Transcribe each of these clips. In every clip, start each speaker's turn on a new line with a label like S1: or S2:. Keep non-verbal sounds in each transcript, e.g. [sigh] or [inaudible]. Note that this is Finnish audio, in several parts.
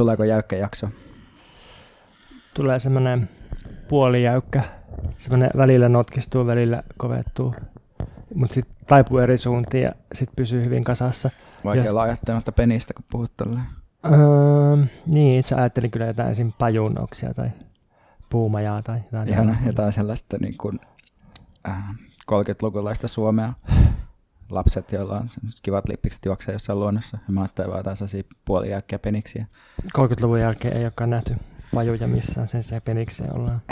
S1: Tuleeko jäykkä jakso?
S2: Tulee semmoinen puolijäykkä, semmoinen välillä notkistuu, välillä kovettuu, mutta sitten taipuu eri suuntiin ja sitten pysyy hyvin kasassa.
S1: Vaikea Jos... ajattelematta penistä, kun puhut tolleen.
S2: Öö, niin, itse ajattelin kyllä jotain esim. pajunoksia tai puumajaa tai jotain.
S1: Ihana, jotain sellaista niin kuin, äh, 30-lukulaista Suomea. Lapset, joilla on kivat lippikset juoksee jossain luonnossa. Ja mä ajattelin vaan jotain sellaisia peniksiä.
S2: 30-luvun jälkeen ei olekaan nähty pajuja missään, sen sijaan penikseen ollaan.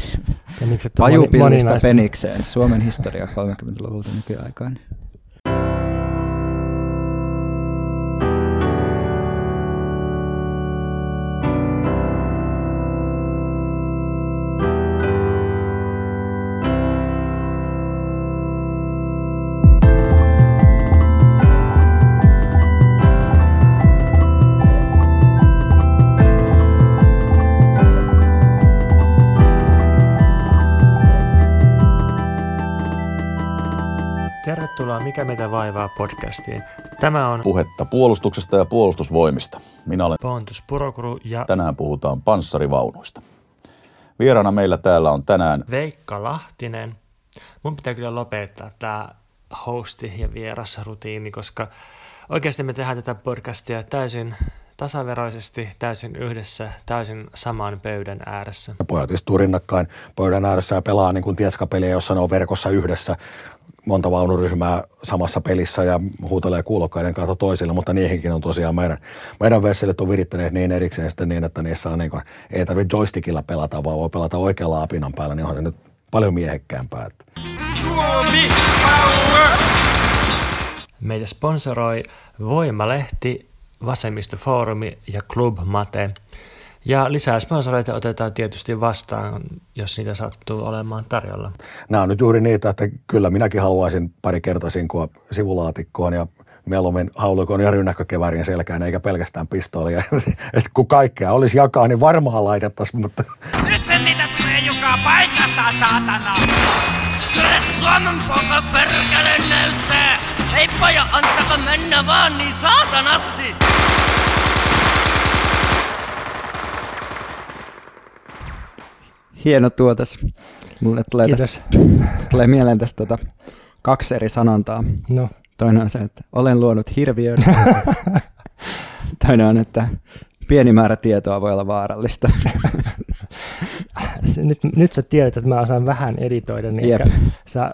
S2: [laughs]
S1: Penikset on Pajupillista moni, penikseen, Suomen historia 30-luvulta nykyaikaan.
S2: Podcastiin. Tämä on
S3: puhetta puolustuksesta ja puolustusvoimista. Minä olen
S2: Pontus Purokuru ja
S3: tänään puhutaan panssarivaunuista. Vieraana meillä täällä on tänään
S2: Veikka Lahtinen. Mun pitää kyllä lopettaa tämä hosti ja vierasrutiini, koska oikeasti me tehdään tätä podcastia täysin tasaveroisesti, täysin yhdessä, täysin saman pöydän ääressä.
S4: Pojat istuu rinnakkain pöydän ääressä ja pelaa niin kuin tieskapeliä, jossa ne on verkossa yhdessä monta vaunuryhmää samassa pelissä ja huutelee kuulokkaiden kautta toisille, mutta niihinkin on tosiaan meidän, meidän vesselit on virittäneet niin erikseen sitten niin, että niissä on niin kuin, ei tarvitse joystickilla pelata, vaan voi pelata oikealla apinan päällä, niin on se nyt paljon miehekkäämpää. Että. Suomi Power!
S2: Meitä sponsoroi Voimalehti, Vasemmistofoorumi ja Club Mate – ja lisää sponsoreita otetaan tietysti vastaan, jos niitä sattuu olemaan tarjolla.
S4: Nämä on nyt juuri niitä, että kyllä minäkin haluaisin pari kertaa sinkua sivulaatikkoon ja mieluummin haulukon ja rynnäkkökevärien selkään, eikä pelkästään pistoolia. [laughs] Et kun kaikkea olisi jakaa, niin varmaan laitettaisiin, mutta...
S5: Nyt niitä tulee joka paikasta, saatana! Kyllä Suomen poka perkele näyttää! Ei poja, antaka mennä vaan niin saatanasti!
S1: Hieno tuotos. Mulle tulee, tästä, tulee mieleen tästä tota, kaksi eri sanontaa. No. Toinen on se, että olen luonut hirviön. [laughs] Toinen on, että pieni määrä tietoa voi olla vaarallista. [laughs]
S2: nyt, nyt sä tiedät, että mä osaan vähän editoida, niin Jep. sä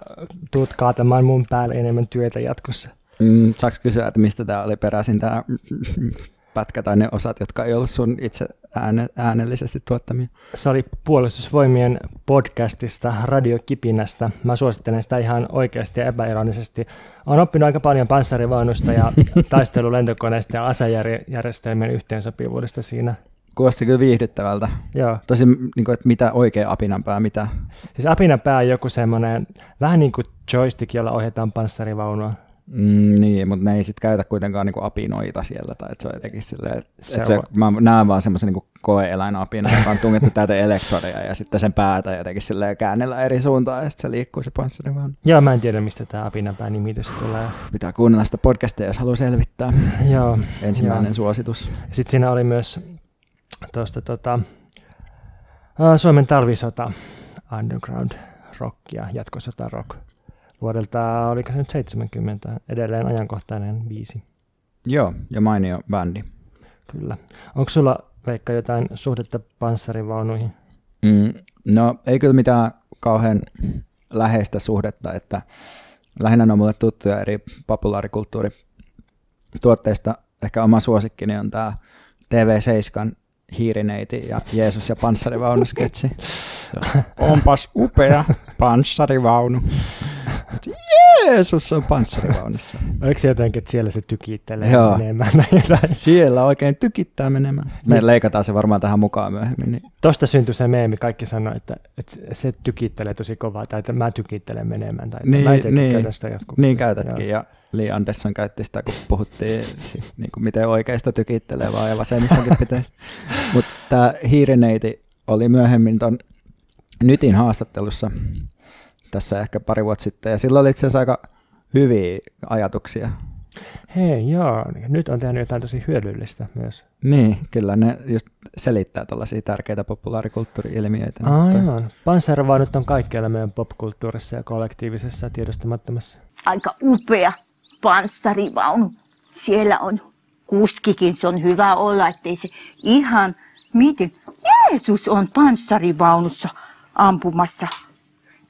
S2: tuut kaatamaan mun päälle enemmän työtä jatkossa.
S1: Mm, saaks kysyä, että mistä tämä oli peräisin tämä pätkä tai ne osat, jotka ei ollut sun itse ääne, äänellisesti tuottamia?
S2: Se oli puolustusvoimien podcastista, radiokipinästä. Mä suosittelen sitä ihan oikeasti ja epäironisesti. Olen oppinut aika paljon panssarivaunusta ja [laughs] taistelulentokoneista ja asejärjestelmien yhteensopivuudesta siinä.
S1: Kuulosti kyllä viihdyttävältä.
S2: Joo.
S1: Tosi, niin kuin, että mitä oikea apinanpää, mitä?
S2: Siis apinanpää on joku semmoinen, vähän niin kuin joystick, jolla ohjataan panssarivaunua.
S1: Mm, niin, mutta ne ei sitten käytä kuitenkaan niinku apinoita siellä, tai että se on jotenkin silleen, että se et se, mä näen vaan semmoisen niinku koe-eläinapina, joka on tungettu täältä elektrodia, ja sitten sen päätä jotenkin silleen käännellä eri suuntaan, ja sitten se liikkuu se panssari vaan.
S2: Joo, mä en tiedä, mistä tämä apinapää nimitys tulee.
S1: Pitää kuunnella sitä podcastia, jos haluaa selvittää.
S2: Joo.
S1: Ensimmäinen joo. suositus.
S2: Sitten siinä oli myös tuosta tota, Suomen talvisota, underground rockia, jatkosota rock vuodelta, oliko se nyt 70, edelleen ajankohtainen biisi.
S1: Joo, ja mainio bändi.
S2: Kyllä. Onko sulla Veikka jotain suhdetta panssarivaunuihin?
S1: Mm, no ei kyllä mitään kauhean läheistä suhdetta, että lähinnä on mulle tuttuja eri populaarikulttuurituotteista. Ehkä oma suosikkini on tämä TV7 hiirineiti ja Jeesus ja panssarivaunusketsi. Onpas upea panssarivaunu. [laughs] Jeesus on panssarivaunussa.
S2: Oliko se jotenkin, että siellä se tykittelee
S1: Joo. menemään? siellä oikein tykittää menemään. Me niin. leikataan se varmaan tähän mukaan myöhemmin. Niin.
S2: Tosta syntyi se meemi, kaikki sanoi, että, että se tykittelee tosi kovaa, tai että mä tykittelen menemään, tai niin, mä niin, sitä jatkuvasti.
S1: Niin käytätkin, Joo. ja Lee Anderson käytti sitä, kun puhuttiin, niin kuin miten oikeista tykittelee vaan, ja vasemmistakin pitäisi. [laughs] Mutta tämä hiirineiti oli myöhemmin tuon Nytin haastattelussa tässä ehkä pari vuotta sitten, ja silloin oli itse asiassa aika hyviä ajatuksia.
S2: Hei, joo. Nyt on tehnyt jotain tosi hyödyllistä myös.
S1: Niin, kyllä ne just selittää tällaisia tärkeitä populaarikulttuuri-ilmiöitä.
S2: Aivan. Panzervaunut on kaikkialla meidän popkulttuurissa ja kollektiivisessa tiedostamattomassa.
S6: Aika upea panssarivaunu. Siellä on kuskikin, se on hyvä olla, ettei se ihan, miten, Jeesus on panssarivaunussa ampumassa.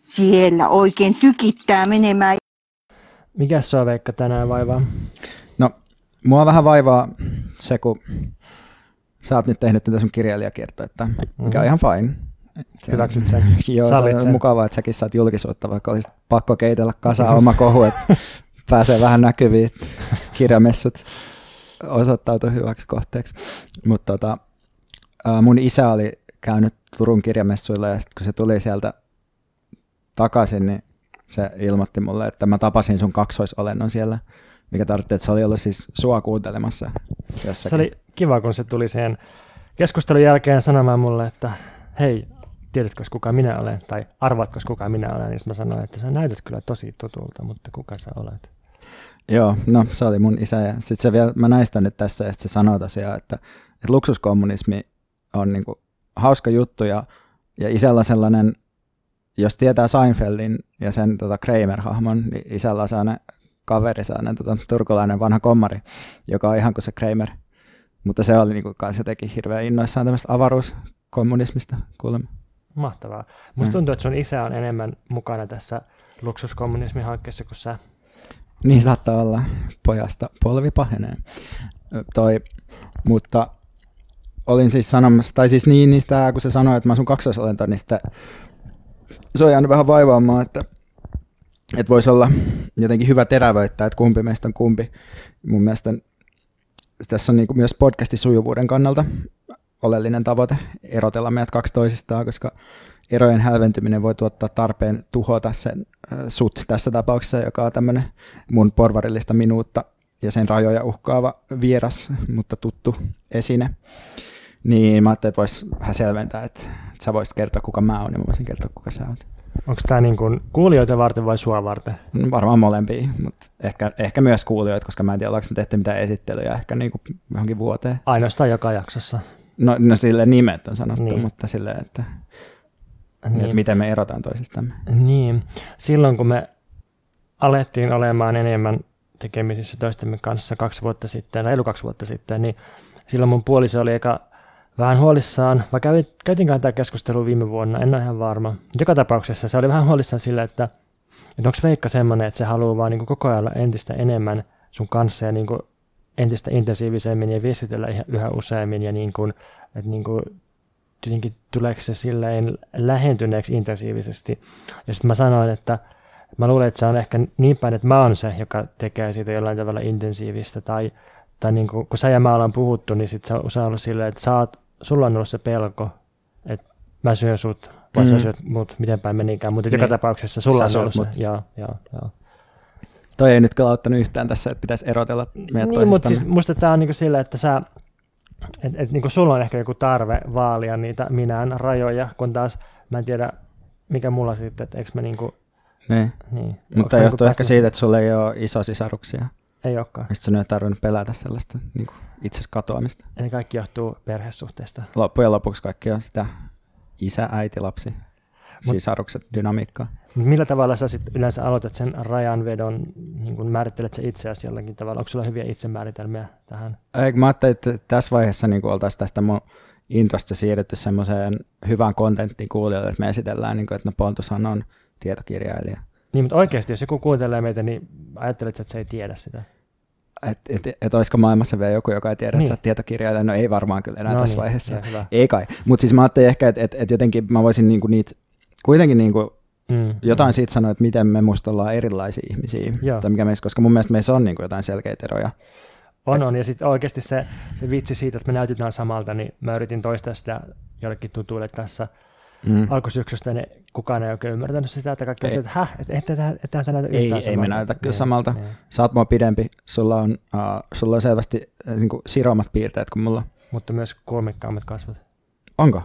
S6: Siellä oikein tykittää menemään.
S2: Mikä sua Veikka tänään vaivaa?
S1: No, mua vähän vaivaa se, kun sä oot nyt tehnyt tätä sun kirjailijakiertoa, mikä mm-hmm. on ihan fine.
S2: Hyväksyt sen. [laughs]
S1: Joo, se on mukavaa, että säkin saat julkisuutta, vaikka olisi pakko keitellä kasaan oma kohu, että [laughs] pääsee vähän näkyviin, kirjamessut osoittautui hyväksi kohteeksi. Mutta tota, mun isä oli käynyt Turun kirjamessuilla ja sitten kun se tuli sieltä takaisin, niin se ilmoitti mulle, että mä tapasin sun kaksoisolennon siellä, mikä tarkoitti, että se oli ollut siis sua kuuntelemassa jossakin.
S2: Se oli kiva, kun se tuli siihen keskustelun jälkeen sanomaan mulle, että hei, tiedätkö kuka minä olen, tai arvaatko kuka minä olen, niin mä sanoin, että sä näytät kyllä tosi tutulta, mutta kuka sä olet?
S1: Joo, no se oli mun isä, ja sitten se vielä, mä näistä nyt tässä, ja se sanoi tosiaan, että, että luksuskommunismi on niinku hauska juttu, ja, ja isällä sellainen jos tietää Seinfeldin ja sen tota Kramer-hahmon, niin isällä on sellainen kaveri, sellainen tota, turkulainen vanha kommari, joka on ihan kuin se Kramer. Mutta se oli niin kuin, se teki hirveän innoissaan tämmöistä avaruuskommunismista kuulemma.
S2: Mahtavaa. Musta tuntuu, että sun isä on enemmän mukana tässä luksuskommunismin hankkeessa kuin sä.
S1: Niin saattaa olla. Pojasta polvi pahenee. Toi, mutta olin siis sanomassa, tai siis niin niistä, kun se sanoi, että mä sun kaksoisolento, niin sitten se on jäänyt vähän vaivaamaan, että, että voisi olla jotenkin hyvä terävöittää, että kumpi meistä on kumpi. Mun mielestä tässä on niin kuin myös podcastin sujuvuuden kannalta oleellinen tavoite erotella meidät kaksi toisistaan, koska erojen hälventyminen voi tuottaa tarpeen tuhota sen sut tässä tapauksessa, joka on tämmöinen mun porvarillista minuutta ja sen rajoja uhkaava vieras, mutta tuttu esine. Niin mä ajattelin, että voisi vähän selventää, että sä voisit kertoa, kuka mä oon, ja mä voisin kertoa, kuka sä oot.
S2: Onko tämä niin kuin kuulijoita varten vai sua varten?
S1: No, varmaan molempia, mutta ehkä, ehkä myös kuulijoita, koska mä en tiedä, ollaanko me tehty mitään esittelyjä ehkä niin kuin johonkin vuoteen.
S2: Ainoastaan joka jaksossa.
S1: No, no sille nimet on sanottu, niin. mutta silleen, että, niin. että miten me erotaan toisistamme.
S2: Niin, silloin kun me alettiin olemaan enemmän tekemisissä toistemme kanssa kaksi vuotta sitten, reilu kaksi vuotta sitten, niin silloin mun puoliso oli eka vähän huolissaan, vai kävin, käytinkään tämä keskustelu viime vuonna, en ole ihan varma. Joka tapauksessa se oli vähän huolissaan sillä, että, että onko Veikka semmoinen, että se haluaa vaan niin koko ajan entistä enemmän sun kanssa ja niin entistä intensiivisemmin ja viestitellä yhä useammin ja niin kuin, että niin kuin, jotenkin tuleeko se silleen lähentyneeksi intensiivisesti. Ja sitten mä sanoin, että mä luulen, että se on ehkä niin päin, että mä oon se, joka tekee siitä jollain tavalla intensiivistä tai, tai niin kuin, kun sä ja mä ollaan puhuttu, niin se on usein ollut silleen, että sä oot sulla on ollut se pelko, että mä syön sut, vai mm. sä syöt mut, miten päin menikään, mutta niin. joka tapauksessa sulla sä on ollut se. Joo, joo, joo.
S1: Toi ei nyt kyllä auttanut yhtään tässä, että pitäisi erotella meidät
S2: Niin, mutta siis musta tämä on niinku sillä, että sä, et, et, niinku sulla on ehkä joku tarve vaalia niitä minään rajoja, kun taas mä en tiedä, mikä mulla sitten, että eikö mä niinku...
S1: Niin, niin. mutta niinku johtuu ehkä siitä, että sulla ei ole iso sisaruksia.
S2: Ei olekaan.
S1: Mistä sun ei tarvinnut pelätä sellaista niin kuin itse katoamista.
S2: Eli kaikki johtuu perhesuhteesta.
S1: Loppujen lopuksi kaikki on sitä isä, äiti, lapsi, Mut, sisarukset, dynamiikkaa.
S2: Millä tavalla sä sit yleensä aloitat sen rajanvedon, niin kun määrittelet se itseäsi jollakin tavalla? Onko sulla hyviä itsemääritelmiä tähän?
S1: Eikö mä ajattelin, että tässä vaiheessa niin oltaisiin tästä mun intosta siirretty semmoiseen hyvään kontenttiin kuulijoille, että me esitellään, niin kuin, että no Pontushan on tietokirjailija.
S2: Niin, mutta oikeasti, jos joku kuuntelee meitä, niin ajattelet, että se ei tiedä sitä
S1: että et, et, olisiko maailmassa vielä joku, joka ei tiedä, niin. että sä oot tietokirjailija. No ei varmaan kyllä enää no tässä niin, vaiheessa. Ei kai. Mutta siis mä ajattelin ehkä, että et, et jotenkin mä voisin niinku niitä, kuitenkin niinku mm, jotain mm. siitä sanoa, että miten me musta ollaan erilaisia ihmisiä. Tai mikä meissä, koska mun mielestä meissä on niinku jotain selkeitä eroja.
S2: On, on. Ja sitten oikeasti se, se vitsi siitä, että me näytetään samalta, niin mä yritin toistaa sitä jollekin tutuille tässä – mm. alkusyksystä, niin kukaan ei oikein ymmärtänyt sitä, että kaikki on että häh, että et, et, et, näytä
S1: ei, ei me näytä kyllä niin, samalta. Niin. Sä oot mua pidempi, sulla on, uh, sulla on selvästi uh, niin siromat piirteet kuin mulla.
S2: Mutta myös kulmikkaammat kasvot.
S1: Onko?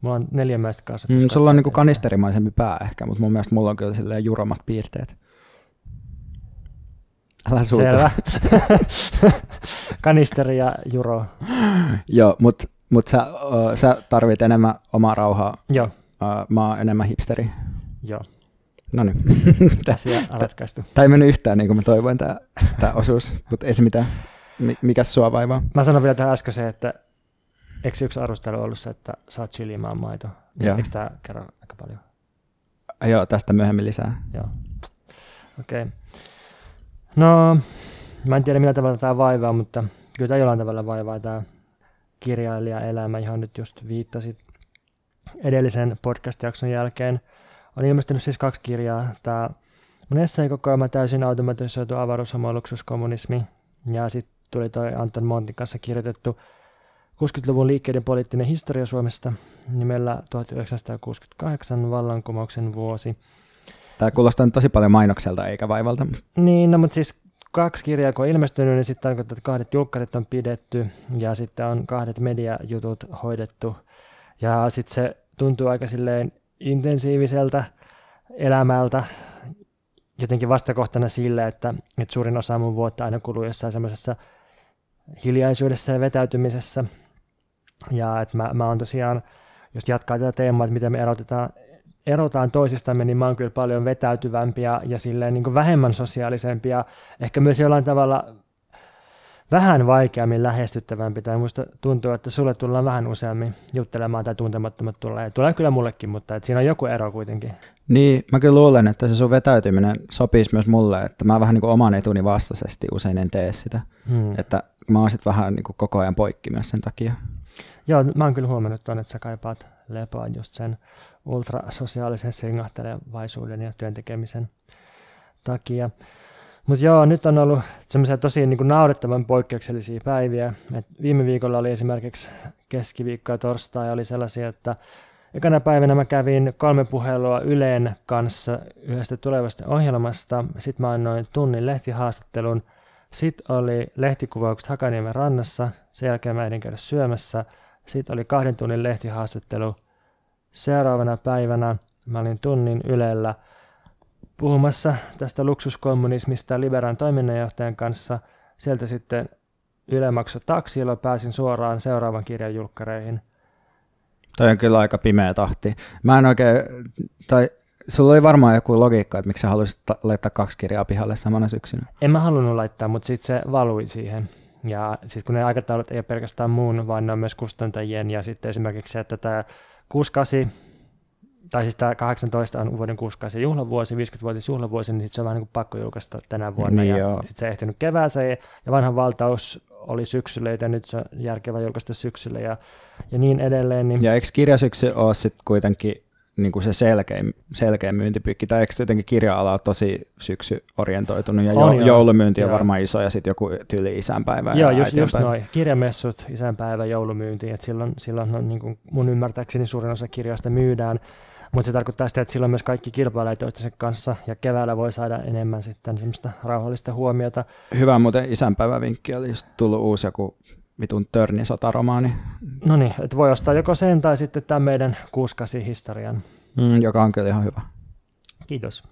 S2: Mulla on neljänmäiset kasvot.
S1: Mm, sulla on niin kanisterimmaisempi pää ehkä, mutta mun mielestä mulla on kyllä silleen juromat piirteet. Älä suutu.
S2: Selvä. [laughs] Kanisteri ja Juro. [laughs]
S1: Joo, mutta mut sä, uh, sä tarvit enemmän omaa rauhaa.
S2: Joo,
S1: Uh, mä oon enemmän hipsteri.
S2: joo.
S1: No niin. [laughs]
S2: Asia ratkaistu.
S1: Tämä ei mennyt yhtään niin kuin mä toivoin tämä, tämä osuus, mutta ei se mitään. Mi- Mikäs sua vaivaa?
S2: Mä sanon vielä tähän äskeiseen, että eikö yksi arvostelu ollut se, että saat chilimaan maito?
S1: Joo.
S2: Eikö tämä kerro aika paljon?
S1: Joo, tästä myöhemmin lisää.
S2: Joo. Okei. Okay. No, mä en tiedä millä tavalla tämä vaivaa, mutta kyllä tämä jollain tavalla vaivaa tämä kirjailijaelämä, johon nyt just viittasit edellisen podcast-jakson jälkeen. On ilmestynyt siis kaksi kirjaa. Tämä mun esseekokoelma täysin automatisoitu avaruushomma luksuskommunismi ja sitten tuli toi Anton Montin kanssa kirjoitettu 60-luvun liikkeiden poliittinen historia Suomesta nimellä 1968 vallankumouksen vuosi.
S1: Tämä kuulostaa nyt tosi paljon mainokselta eikä vaivalta.
S2: Niin, no mutta siis kaksi kirjaa kun on ilmestynyt, niin sitten tarkoittaa, että kahdet julkkarit on pidetty ja sitten on kahdet mediajutut hoidettu. Ja sitten se tuntuu aika silleen intensiiviseltä elämältä, jotenkin vastakohtana sille, että, että suurin osa mun vuotta aina kuluu jossain semmoisessa hiljaisuudessa ja vetäytymisessä. Ja että mä, mä oon tosiaan, jos jatkaa tätä teemaa, että miten me erotetaan, erotaan toisistamme, niin mä oon kyllä paljon vetäytyvämpi ja, ja silleen niin vähemmän sosiaalisempi ja ehkä myös jollain tavalla vähän vaikeammin lähestyttävämpi. Tai musta tuntuu, että sulle tullaan vähän useammin juttelemaan tai tuntemattomat tulee. Tulee kyllä mullekin, mutta et siinä on joku ero kuitenkin.
S1: Niin, mä kyllä luulen, että se sun vetäytyminen sopisi myös mulle, että mä vähän niin kuin oman etuni vastaisesti usein en tee sitä.
S2: Hmm.
S1: Että mä oon sit vähän niin kuin koko ajan poikki myös sen takia.
S2: Joo, mä oon kyllä huomannut tuon, että sä kaipaat lepoa just sen ultrasosiaalisen singahtelevaisuuden ja työntekemisen takia. Mutta joo, nyt on ollut semmoisia tosi niin kuin naurettavan poikkeuksellisia päiviä. Et viime viikolla oli esimerkiksi keskiviikko ja torstai oli sellaisia, että ekana päivänä mä kävin kolme puhelua Yleen kanssa yhdestä tulevasta ohjelmasta. Sitten mä annoin tunnin lehtihaastattelun. Sitten oli lehtikuvaukset Hakaniemen rannassa. Sen jälkeen mä ehdin käydä syömässä. Sitten oli kahden tunnin lehtihaastattelu. Seuraavana päivänä mä olin tunnin Ylellä puhumassa tästä luksuskommunismista Liberan toiminnanjohtajan kanssa. Sieltä sitten Yle maksoi taksilla, pääsin suoraan seuraavan kirjan julkkareihin.
S1: Toi on kyllä aika pimeä tahti. Mä en oikein, tai sulla oli varmaan joku logiikka, että miksi sä haluaisit ta- laittaa kaksi kirjaa pihalle samana syksynä.
S2: En mä halunnut laittaa, mutta sitten se valui siihen. Ja sitten kun ne aikataulut ei ole pelkästään muun, vaan ne on myös kustantajien. Ja sitten esimerkiksi se, että tämä 68, tai siis tämä 18 on vuoden 68 juhlavuosi, 50-vuotis juhlavuosi, niin sit se on vähän niin kuin pakko julkaista tänä vuonna.
S1: Niin
S2: ja sitten se ei ehtinyt kevääseen, ja vanhan valtaus oli syksyllä, ja nyt se on järkevä julkaista syksyllä ja, ja niin edelleen. Niin
S1: Ja eikö kirjasyksy ole sitten kuitenkin niin kuin se selkein, selkein myyntipyykki, tai eikö jotenkin kirja-ala ole tosi syksyorientoitunut, ja
S2: On
S1: jo,
S2: joo.
S1: joulumyynti on
S2: Joo.
S1: varmaan iso, ja sitten joku tyyli isänpäivä
S2: Joo,
S1: ja
S2: just, just noin. Kirjamessut, isänpäivä, joulumyynti. Et silloin, silloin on, niin kuin mun ymmärtääkseni suurin osa kirjoista myydään. Mutta se tarkoittaa sitä, että silloin myös kaikki kilpailijat toistensa kanssa ja keväällä voi saada enemmän sitten semmoista rauhallista huomiota.
S1: Hyvä muuten isänpäivävinkki, oli just tullut uusi joku vitun törnisotaromaani,
S2: No niin, että voi ostaa joko sen tai sitten tämän meidän 68 historian.
S1: mm, joka on kyllä ihan hyvä.
S2: Kiitos.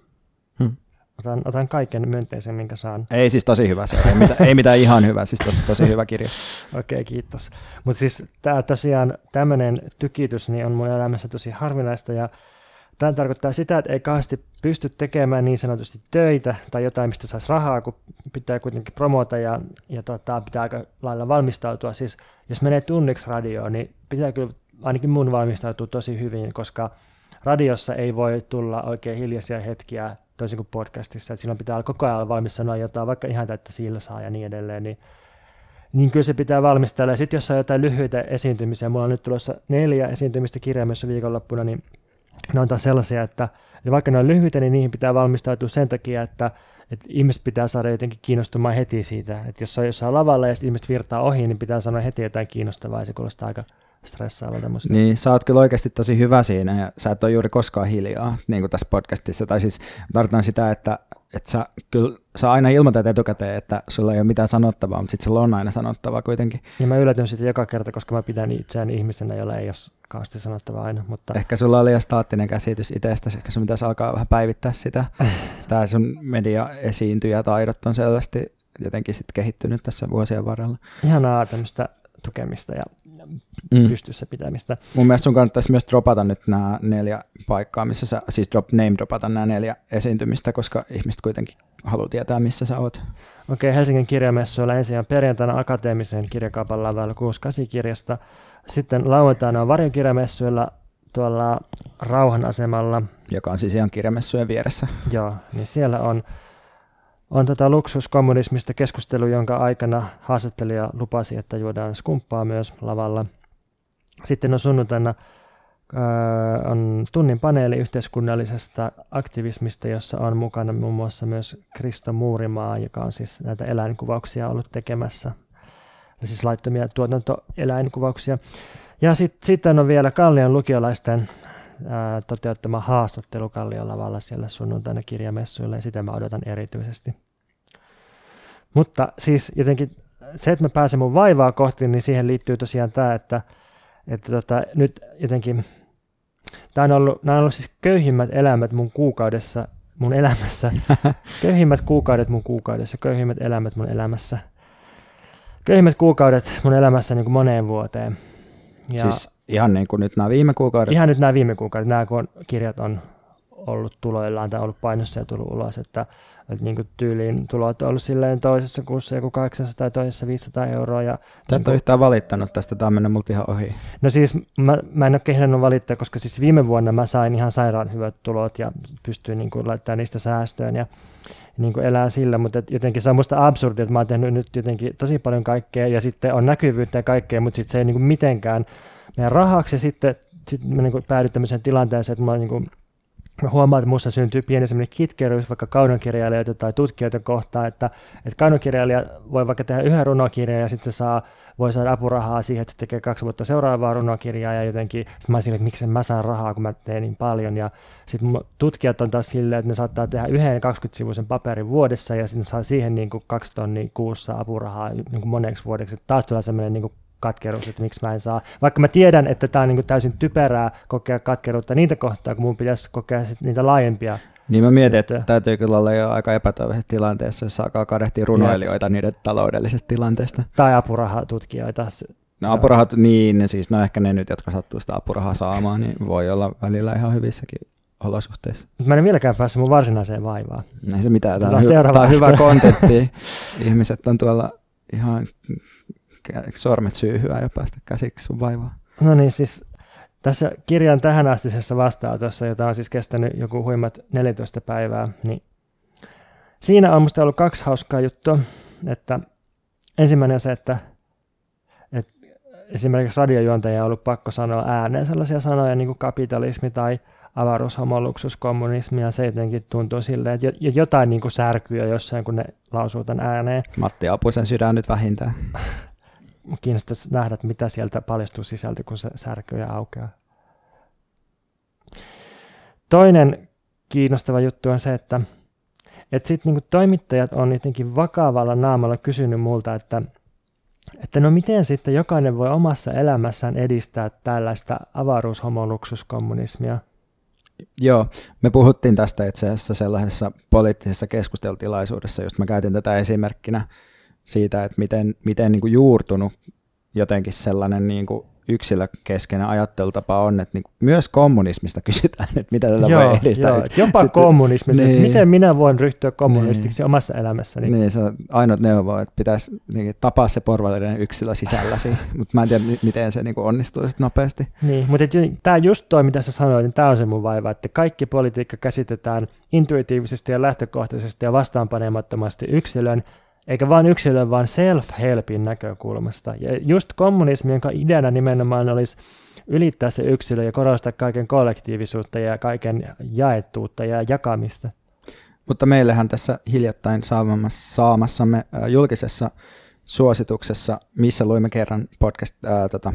S1: Hmm.
S2: Otan, otan kaiken myönteisen, minkä saan.
S1: Ei siis tosi hyvä se, ei mitään, ei mitään ihan hyvä, siis tosi, tosi hyvä kirja. [laughs]
S2: Okei, kiitos. Mutta siis tämä tosiaan tämmöinen tykitys niin on mun elämässä tosi harvinaista ja tämä tarkoittaa sitä, että ei kauheasti pysty tekemään niin sanotusti töitä tai jotain, mistä saisi rahaa, kun pitää kuitenkin promota ja, ja tota, pitää aika lailla valmistautua. Siis jos menee tunniksi radioon, niin pitää kyllä ainakin mun valmistautua tosi hyvin, koska radiossa ei voi tulla oikein hiljaisia hetkiä toisin kuin podcastissa, että silloin pitää olla koko ajan valmis sanoa jotain, vaikka ihan täyttä silsaa ja niin edelleen, niin niin kyllä se pitää valmistella. Ja sitten jos on jotain lyhyitä esiintymisiä, mulla on nyt tulossa neljä esiintymistä kirjaimessa viikonloppuna, niin ne on taas sellaisia, että ja vaikka ne on lyhyitä, niin niihin pitää valmistautua sen takia, että, että ihmiset pitää saada jotenkin kiinnostumaan heti siitä. Että jos on jossain lavalla ja ihmiset virtaa ohi, niin pitää sanoa heti jotain kiinnostavaa ja se kuulostaa aika stressaavalta musta.
S1: Niin, sä oot kyllä oikeasti tosi hyvä siinä ja sä et ole juuri koskaan hiljaa, niin kuin tässä podcastissa. Tai siis tarkoitan sitä, että, että sä, kyllä, sä aina ilmoitat etukäteen, että sulla ei ole mitään sanottavaa, mutta sitten sulla on aina sanottavaa kuitenkin.
S2: Ja mä yllätyn sitten joka kerta, koska mä pidän itseäni ihmisenä, jolla ei ole kauheasti sanottavaa aina. Mutta...
S1: Ehkä sulla on liian staattinen käsitys itsestäsi, ehkä sun pitäisi alkaa vähän päivittää sitä. [laughs] Tämä sun media-esiintyjätaidot on selvästi jotenkin sit kehittynyt tässä vuosien varrella.
S2: Ihanaa tämmöistä tukemista ja mm. pystyssä pitämistä.
S1: Mun mielestä sun kannattaisi myös dropata nyt nämä neljä paikkaa, missä sä, siis drop, name dropata nämä neljä esiintymistä, koska ihmiset kuitenkin haluaa tietää, missä sä oot.
S2: Okei, Helsingin kirjamessuilla ensin perjantaina akateemisen kirjakaupan lavalla 68 kirjasta. Sitten lauantaina on varjonkirjamessuilla tuolla Rauhan asemalla.
S1: Joka on siis ihan kirjamessujen vieressä.
S2: Joo, niin siellä on on tätä luksuskommunismista keskustelu, jonka aikana haastattelija lupasi, että juodaan skumppaa myös lavalla. Sitten on sunnuntaina on tunnin paneeli yhteiskunnallisesta aktivismista, jossa on mukana muun muassa myös Kristo Muurimaa, joka on siis näitä eläinkuvauksia ollut tekemässä. Eli siis laittomia tuotantoeläinkuvauksia. Ja sitten sit on vielä Kallion lukiolaisten ää, toteuttama haastattelu Kallion lavalla siellä sunnuntaina kirjamessuilla, ja sitä mä odotan erityisesti. Mutta siis jotenkin se, että mä pääsen mun vaivaa kohti, niin siihen liittyy tosiaan tämä, että, että tota, nyt jotenkin, tämä on ollut, nämä on ollut siis köyhimmät elämät mun kuukaudessa, mun elämässä, [laughs] köyhimmät kuukaudet mun kuukaudessa, köyhimmät elämät mun elämässä, köyhimmät kuukaudet mun elämässä niin kuin moneen vuoteen.
S1: Ja siis ihan niin kuin nyt nämä viime kuukaudet?
S2: Ihan nyt nämä viime kuukaudet, nämä kun kirjat on ollut tuloillaan tai ollut painossa ja tullut ulos, että, että niin kuin tyyliin tulot on ollut silleen toisessa kuussa joku 800 tai toisessa 500 euroa. Ja
S1: Sä et niin ole yhtään valittanut tästä, tämä on mennyt multa ihan ohi.
S2: No siis mä, mä en ole kehdannut valittaa, koska siis viime vuonna mä sain ihan sairaan hyvät tulot ja pystyin niin kuin laittamaan niistä säästöön ja niin kuin elää sillä, mutta jotenkin se on musta absurdi, että mä oon tehnyt nyt jotenkin tosi paljon kaikkea ja sitten on näkyvyyttä ja kaikkea, mutta sitten se ei niin kuin mitenkään meidän rahaksi ja sitten, sitten mä niin päädyin tämmöiseen tilanteeseen, että mä niin kuin mä huomaan, että minussa syntyy pieni semmoinen kitkeryys vaikka kaunonkirjailijoita tai tutkijoita kohtaan, että, että kaunonkirjailija voi vaikka tehdä yhden runokirjan ja sitten se saa, voi saada apurahaa siihen, että se tekee kaksi vuotta seuraavaa runokirjaa ja jotenkin, sitten mä että miksi mä saan rahaa, kun mä teen niin paljon. Ja sitten tutkijat on taas silleen, että ne saattaa tehdä yhden 20-sivuisen paperin vuodessa ja sitten saa siihen niin kuin kaksi tonnia kuussa apurahaa niin kuin moneksi vuodeksi, että taas tulee semmoinen niin kuin katkeruus, että miksi mä en saa. Vaikka mä tiedän, että tämä on niin täysin typerää kokea katkeruutta niitä kohtaa, kun mun pitäisi kokea sit niitä laajempia
S1: niin mä mietin, että täytyy kyllä olla jo aika epätoivoisessa tilanteessa, jos alkaa kadehtia runoilijoita ja. niiden taloudellisesta tilanteesta.
S2: Tai apurahatutkijoita.
S1: No apurahat, niin, siis no ehkä ne nyt, jotka sattuu sitä apurahaa saamaan, niin voi olla välillä ihan hyvissäkin olosuhteissa.
S2: Mä en vieläkään päässyt mun varsinaiseen vaivaan.
S1: Ei se mitään, tämä on, hy- tämä on hyvä kontentti. [laughs] Ihmiset on tuolla ihan sormet syyhyä ja päästä käsiksi sun vaivaa.
S2: No niin, siis tässä kirjan tähän astisessa vastaanotossa, jota on siis kestänyt joku huimat 14 päivää, niin siinä on musta ollut kaksi hauskaa juttua, että ensimmäinen on se, että, että esimerkiksi radiojuontaja on ollut pakko sanoa ääneen sellaisia sanoja niin kuin kapitalismi tai avaruushomoluksus, kommunismi, ja se jotenkin tuntuu silleen, että jotain niin kuin särkyy jossain, kun ne lausuu tämän ääneen.
S1: Matti Apusen sydän nyt vähintään. [laughs]
S2: kiinnostaisi nähdä, että mitä sieltä paljastuu sisältä, kun se särkyy aukeaa. Toinen kiinnostava juttu on se, että, että sitten niinku toimittajat on jotenkin vakavalla naamalla kysynyt multa, että, että no miten sitten jokainen voi omassa elämässään edistää tällaista avaruushomoluksuskommunismia?
S1: Joo, me puhuttiin tästä itse asiassa sellaisessa poliittisessa keskustelutilaisuudessa, just mä käytin tätä esimerkkinä siitä, että miten, miten niin kuin juurtunut jotenkin sellainen niin kuin yksilökeskeinen ajattelutapa on, että niin myös kommunismista [laughs] kysytään, että mitä tätä joo, voi edistää. Joo,
S2: jopa Sitten, kommunismista, niin, että miten minä voin ryhtyä kommunistiksi niin, omassa elämässäni.
S1: Niin, se on ainut neuvo, että pitäisi niin, tapaa se porvallinen yksilö sisälläsi, [laughs] mutta mä en tiedä, miten se niin onnistuu nopeasti.
S2: Niin, mutta tämä just toi, mitä sä sanoit, niin tämä on se mun vaiva, että kaikki politiikka käsitetään intuitiivisesti ja lähtökohtaisesti ja vastaanpanemattomasti yksilön eikä vain yksilön, vaan self-helpin näkökulmasta. Ja just kommunismi, jonka ideana nimenomaan olisi ylittää se yksilö ja korostaa kaiken kollektiivisuutta ja kaiken jaettuutta ja jakamista.
S1: Mutta meillähän tässä hiljattain saamassamme julkisessa suosituksessa, missä luimme kerran podcast, ää, tota,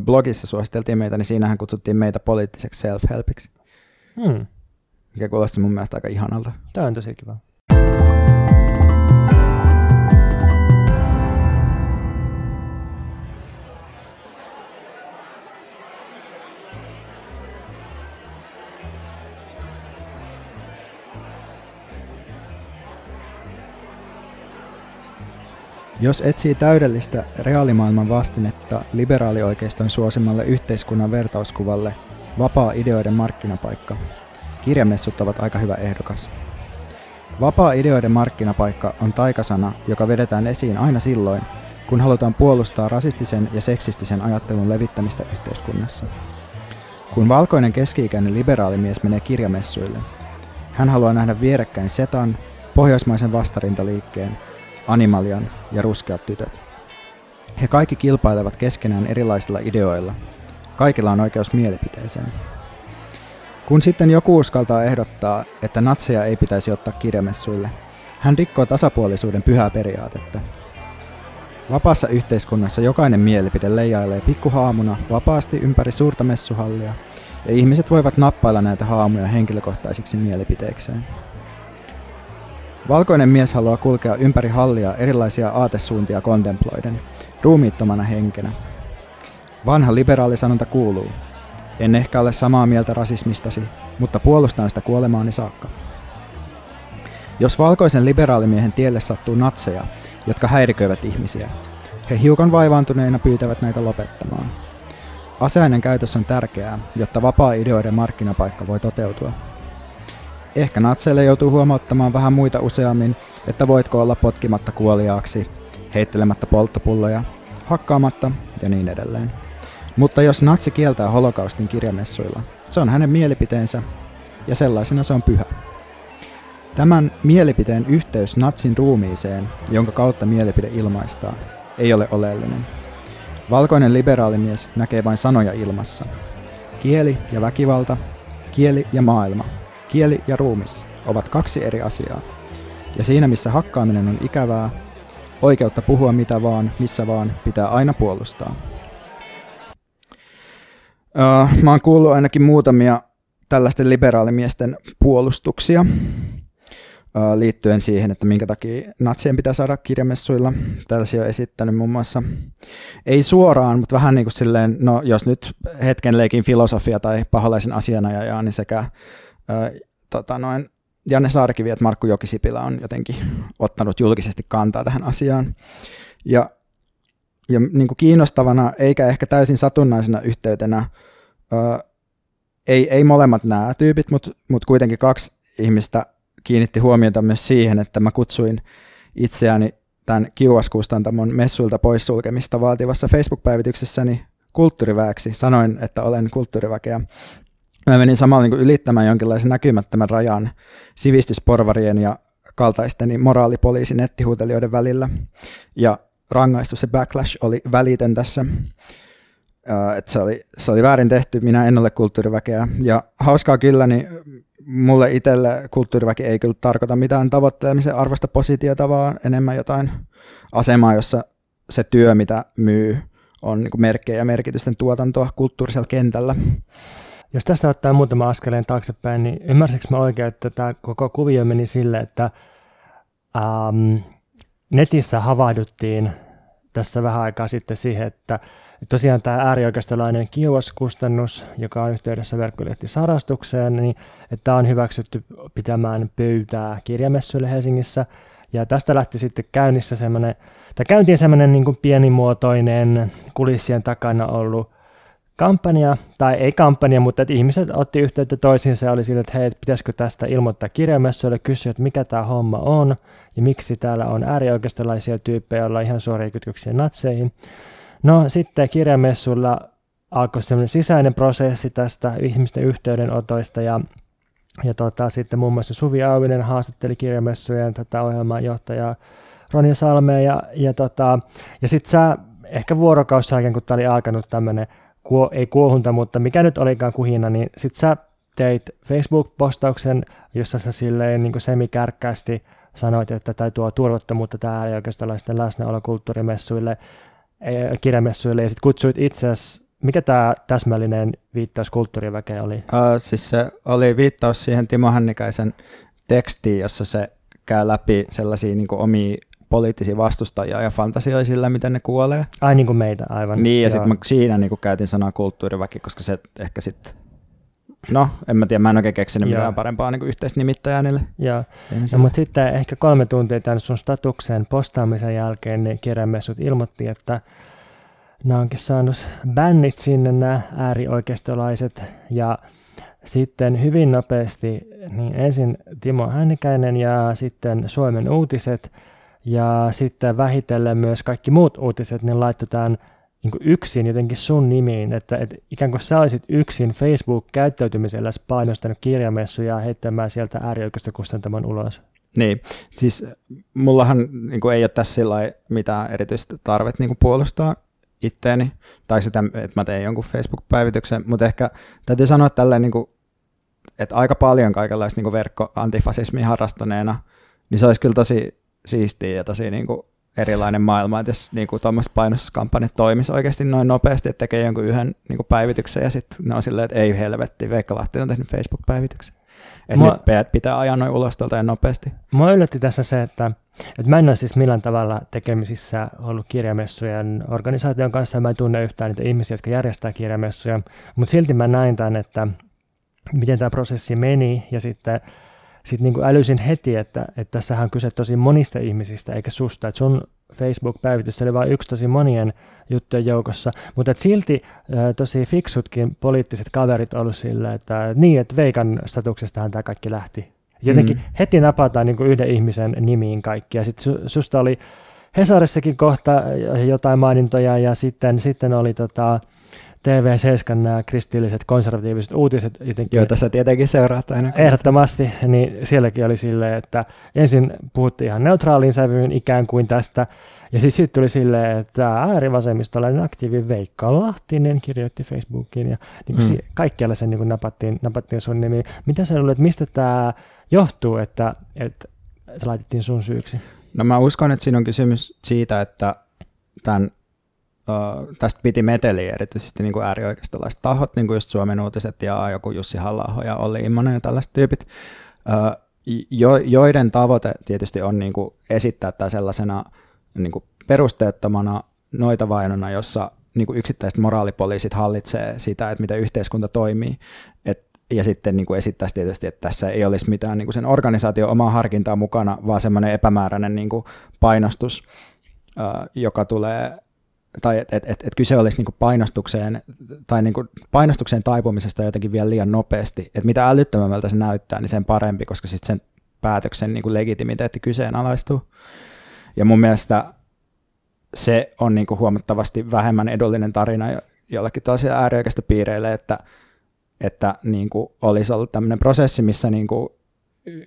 S1: blogissa suositeltiin meitä, niin siinähän kutsuttiin meitä poliittiseksi self-helpiksi,
S2: Hmm.
S1: mikä kuulosti mun mielestä aika ihanalta.
S2: Tämä on tosi kiva.
S1: Jos etsii täydellistä reaalimaailman vastinetta liberaalioikeiston suosimalle yhteiskunnan vertauskuvalle vapaa ideoiden markkinapaikka, kirjamessut ovat aika hyvä ehdokas. Vapaa ideoiden markkinapaikka on taikasana, joka vedetään esiin aina silloin, kun halutaan puolustaa rasistisen ja seksistisen ajattelun levittämistä yhteiskunnassa. Kun valkoinen keski-ikäinen liberaalimies menee kirjamessuille, hän haluaa nähdä vierekkäin Setan, pohjoismaisen vastarintaliikkeen, Animalian ja Ruskeat tytöt. He kaikki kilpailevat keskenään erilaisilla ideoilla. Kaikilla on oikeus mielipiteeseen. Kun sitten joku uskaltaa ehdottaa, että natseja ei pitäisi ottaa kirjamessuille, hän rikkoo tasapuolisuuden pyhää periaatetta. Vapaassa yhteiskunnassa jokainen mielipide leijailee pikkuhaamuna vapaasti ympäri suurta messuhallia, ja ihmiset voivat nappailla näitä haamuja henkilökohtaisiksi mielipiteikseen. Valkoinen mies haluaa kulkea ympäri hallia erilaisia aatesuuntia kontemploiden, ruumiittomana henkenä. Vanha liberaalisanonta kuuluu, en ehkä ole samaa mieltä rasismistasi, mutta puolustan sitä kuolemaani saakka. Jos valkoisen liberaalimiehen tielle sattuu natseja, jotka häiriköivät ihmisiä, he hiukan vaivaantuneina pyytävät näitä lopettamaan. Aseainen käytös on tärkeää, jotta vapaa ideoiden markkinapaikka voi toteutua. Ehkä natseille joutuu huomauttamaan vähän muita useammin, että voitko olla potkimatta kuoliaaksi, heittelemättä polttopulloja, hakkaamatta ja niin edelleen. Mutta jos natsi kieltää holokaustin kirjamessuilla, se on hänen mielipiteensä ja sellaisena se on pyhä. Tämän mielipiteen yhteys natsin ruumiiseen, jonka kautta mielipide ilmaistaan, ei ole oleellinen. Valkoinen liberaalimies näkee vain sanoja ilmassa. Kieli ja väkivalta, kieli ja maailma, kieli ja ruumis ovat kaksi eri asiaa. Ja siinä missä hakkaaminen on ikävää, oikeutta puhua mitä vaan, missä vaan, pitää aina puolustaa. Uh, mä oon kuullut ainakin muutamia tällaisten liberaalimiesten puolustuksia uh, liittyen siihen, että minkä takia natsien pitää saada kirjamessuilla. Tällaisia on esittänyt muun muassa, ei suoraan, mutta vähän niin kuin silleen, no jos nyt hetken leikin filosofia tai paholaisen asianajaja, niin sekä uh, tota noin, Janne Saarikivi että Markku Jokisipilä on jotenkin ottanut julkisesti kantaa tähän asiaan. Ja ja niin kuin kiinnostavana eikä ehkä täysin satunnaisena yhteytenä, ö, ei, ei molemmat nämä tyypit, mutta mut kuitenkin kaksi ihmistä kiinnitti huomiota myös siihen, että mä kutsuin itseäni tämän kiuaskustantamon messuilta poissulkemista vaativassa Facebook-päivityksessäni kulttuuriväeksi. Sanoin, että olen kulttuuriväkeä. Mä menin samalla niin kuin ylittämään jonkinlaisen näkymättömän rajan sivistysporvarien ja kaltaisteni moraalipoliisin nettihuutelijoiden välillä. Ja rangaistus, se backlash oli välitön tässä. Että se, oli, se oli väärin tehty, minä en ole kulttuuriväkeä. Ja hauskaa kyllä, niin mulle itselle kulttuuriväki ei kyllä tarkoita mitään tavoittelemisen arvosta positiota, vaan enemmän jotain asemaa, jossa se työ, mitä myy, on niin merkkejä ja merkitysten tuotantoa kulttuurisella kentällä.
S2: Jos tästä ottaa muutama askeleen taaksepäin, niin ymmärsikö mä oikein, että tämä koko kuvio meni sille, että ähm, netissä havahduttiin tässä vähän aikaa sitten siihen, että tosiaan tämä äärioikeistolainen kiuaskustannus, joka on yhteydessä verkkolehti Sarastukseen, niin että tämä on hyväksytty pitämään pöytää kirjamessuille Helsingissä. Ja tästä lähti sitten käynnissä semmoinen, tai käyntiin semmoinen niin kuin pienimuotoinen kulissien takana ollut kampanja, tai ei kampanja, mutta että ihmiset otti yhteyttä toisiinsa ja oli sillä, että hei, pitäisikö tästä ilmoittaa kirjamessuille, kysyä, että mikä tämä homma on, ja miksi täällä on äärioikeistolaisia tyyppejä, joilla on ihan suoria kytköksiä natseihin. No sitten kirjamessulla alkoi semmoinen sisäinen prosessi tästä ihmisten yhteydenotoista, ja ja tota, sitten muun muassa Suvi Auvinen haastatteli kirjamessujen tätä ohjelmanjohtajaa Ronja Salmea ja, ja, tota, ja sitten sä ehkä vuorokausi jälkeen, kun tämä oli alkanut tämmöinen kuo, ei kuohunta, mutta mikä nyt olikaan kuhina, niin sit sä teit Facebook-postauksen, jossa sä silleen niin semikärkkäästi sanoit, että tämä tuo turvattomuutta tämä ei oikeastaan läsnäolo kulttuurimessuille, kirjamessuille, ja sitten kutsuit itse mikä tämä täsmällinen viittaus kulttuuriväkeen oli?
S1: Uh, siis se oli viittaus siihen Timo Hännikäisen tekstiin, jossa se käy läpi sellaisia niin omia poliittisia vastustajia ja fantasioi sillä, miten ne kuolee.
S2: Ai niin kuin meitä, aivan.
S1: Niin, ja sitten siinä niin kuin käytin sanaa kulttuuriväki, koska se ehkä sitten No, en mä tiedä, mä en oikein keksinyt Joo. mitään parempaa niin yhteisnimittäjää niille.
S2: Joo, no, mutta sitten ehkä kolme tuntia tämän sun statuksen postaamisen jälkeen niin kirjamessut ilmoitti, että nämä onkin saanut bännit sinne nämä äärioikeistolaiset ja sitten hyvin nopeasti niin ensin Timo Hännikäinen ja sitten Suomen uutiset ja sitten vähitellen myös kaikki muut uutiset, niin laitetaan niin yksin jotenkin sun nimiin, että, että ikään kuin sä olisit yksin Facebook-käyttäytymisellä painostanut kirjamessuja heittämään sieltä äärioikeista kustantaman ulos.
S1: Niin, siis mullahan niin ei ole tässä mitään erityistä tarvetta niin kuin puolustaa itteeni, tai sitä, että mä teen jonkun Facebook-päivityksen, mutta ehkä täytyy sanoa tälleen, niin kuin, että aika paljon kaikenlaista niin verkko-antifasismia harrastaneena, niin se olisi kyllä tosi siistiä ja tosi niin kuin, erilainen maailma, että jos niin tuommoiset painostuskampanjat toimisi oikeasti noin nopeasti, että tekee jonkun yhden niin kuin, päivityksen ja sitten ne on silleen, että ei helvetti, Veikka Lahti on tehnyt Facebook-päivityksen. Että Mua, nyt pitää ajaa noin ulos tuolta nopeasti.
S2: Mua yllätti tässä se, että, että mä en ole siis millään tavalla tekemisissä ollut kirjamessujen organisaation kanssa, mä en tunne yhtään niitä ihmisiä, jotka järjestää kirjamessuja, mutta silti mä näin tämän, että miten tämä prosessi meni ja sitten sitten niin älysin heti, että, että tässähän on kyse tosi monista ihmisistä eikä susta. Että sun Facebook-päivitys oli vain yksi tosi monien juttujen joukossa, mutta et silti ää, tosi fiksutkin poliittiset kaverit ollut sillä, että niin, että Veikan statuksestahan tämä kaikki lähti. Jotenkin mm. heti napataan niin yhden ihmisen nimiin kaikki. Ja sitten su, susta oli Hesarissakin kohta jotain mainintoja ja sitten, sitten oli tota, TV7 nämä kristilliset konservatiiviset uutiset. Jotenkin,
S1: Joita sä tietenkin seuraat aina.
S2: Ehdottomasti, niin sielläkin oli silleen, että ensin puhuttiin ihan neutraaliin sävyyn ikään kuin tästä, ja sitten sit tuli silleen, että äärivasemmistolainen aktiivi Veikka Lahtinen kirjoitti Facebookiin, ja niin kuin hmm. kaikkialla sen niin kuin napattiin, napattiin sun nimi. Mitä sä luulet, mistä tämä johtuu, että, että se laitettiin sun syyksi?
S1: No mä uskon, että siinä on kysymys siitä, että tämän Tästä piti meteliä erityisesti niin kuin äärioikeistolaiset tahot, niin kuin just Suomen uutiset ja joku Jussi halla ja Olli Immonen ja tällaiset tyypit, jo, joiden tavoite tietysti on niin kuin esittää tämä sellaisena niin kuin perusteettomana noita vainona, jossa niin kuin yksittäiset moraalipoliisit hallitsee sitä, että miten yhteiskunta toimii. Et, ja sitten niin kuin esittäisi tietysti, että tässä ei olisi mitään niin kuin sen organisaation omaa harkintaa mukana, vaan semmoinen epämääräinen niin kuin painostus, joka tulee tai että et, et, et kyse olisi niinku painostukseen, tai niinku painostukseen taipumisesta jotenkin vielä liian nopeasti. Että mitä älyttömämmältä se näyttää, niin sen parempi, koska sitten sen päätöksen niinku legitimiteetti kyseenalaistuu. Ja mun mielestä se on niinku huomattavasti vähemmän edullinen tarina jollakin tosiaan äärioikeista piireille, että, että niinku olisi ollut tämmöinen prosessi, missä niinku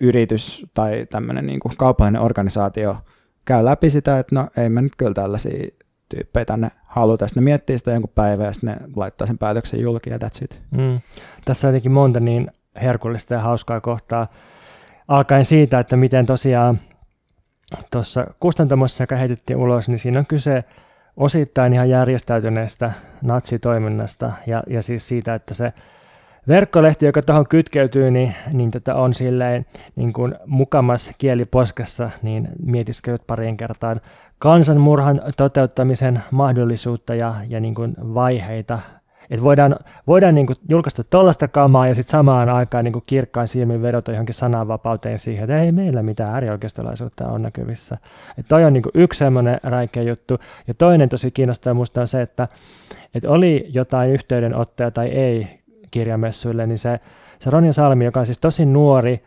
S1: yritys tai tämmöinen niinku kaupallinen organisaatio käy läpi sitä, että no ei me nyt kyllä tällaisia tyyppejä tänne haluta. Sitten ne miettii sitä jonkun päivän ja sitten ne laittaa sen päätöksen julki ja that's it. Mm.
S2: Tässä on jotenkin monta niin herkullista ja hauskaa kohtaa. Alkaen siitä, että miten tosiaan tuossa kustantamossa, joka heitettiin ulos, niin siinä on kyse osittain ihan järjestäytyneestä natsitoiminnasta ja, ja siis siitä, että se verkkolehti, joka tuohon kytkeytyy, niin, niin tota on silleen niin kuin mukamas kieliposkessa, niin mietiskelet pariin kertaan kansanmurhan toteuttamisen mahdollisuutta ja, ja niin kuin vaiheita. Et voidaan voidaan niin kuin julkaista tuollaista kamaa ja sitten samaan aikaan niin kuin kirkkain silmin vedota johonkin sananvapauteen siihen, että ei meillä mitään äärioikeistolaisuutta on näkyvissä. Et toi on niin kuin yksi semmoinen räikeä juttu. Ja toinen tosi kiinnostava minusta on se, että, että oli jotain yhteydenottoja tai ei kirjamessuille, niin se, se Ronja Salmi, joka on siis tosi nuori,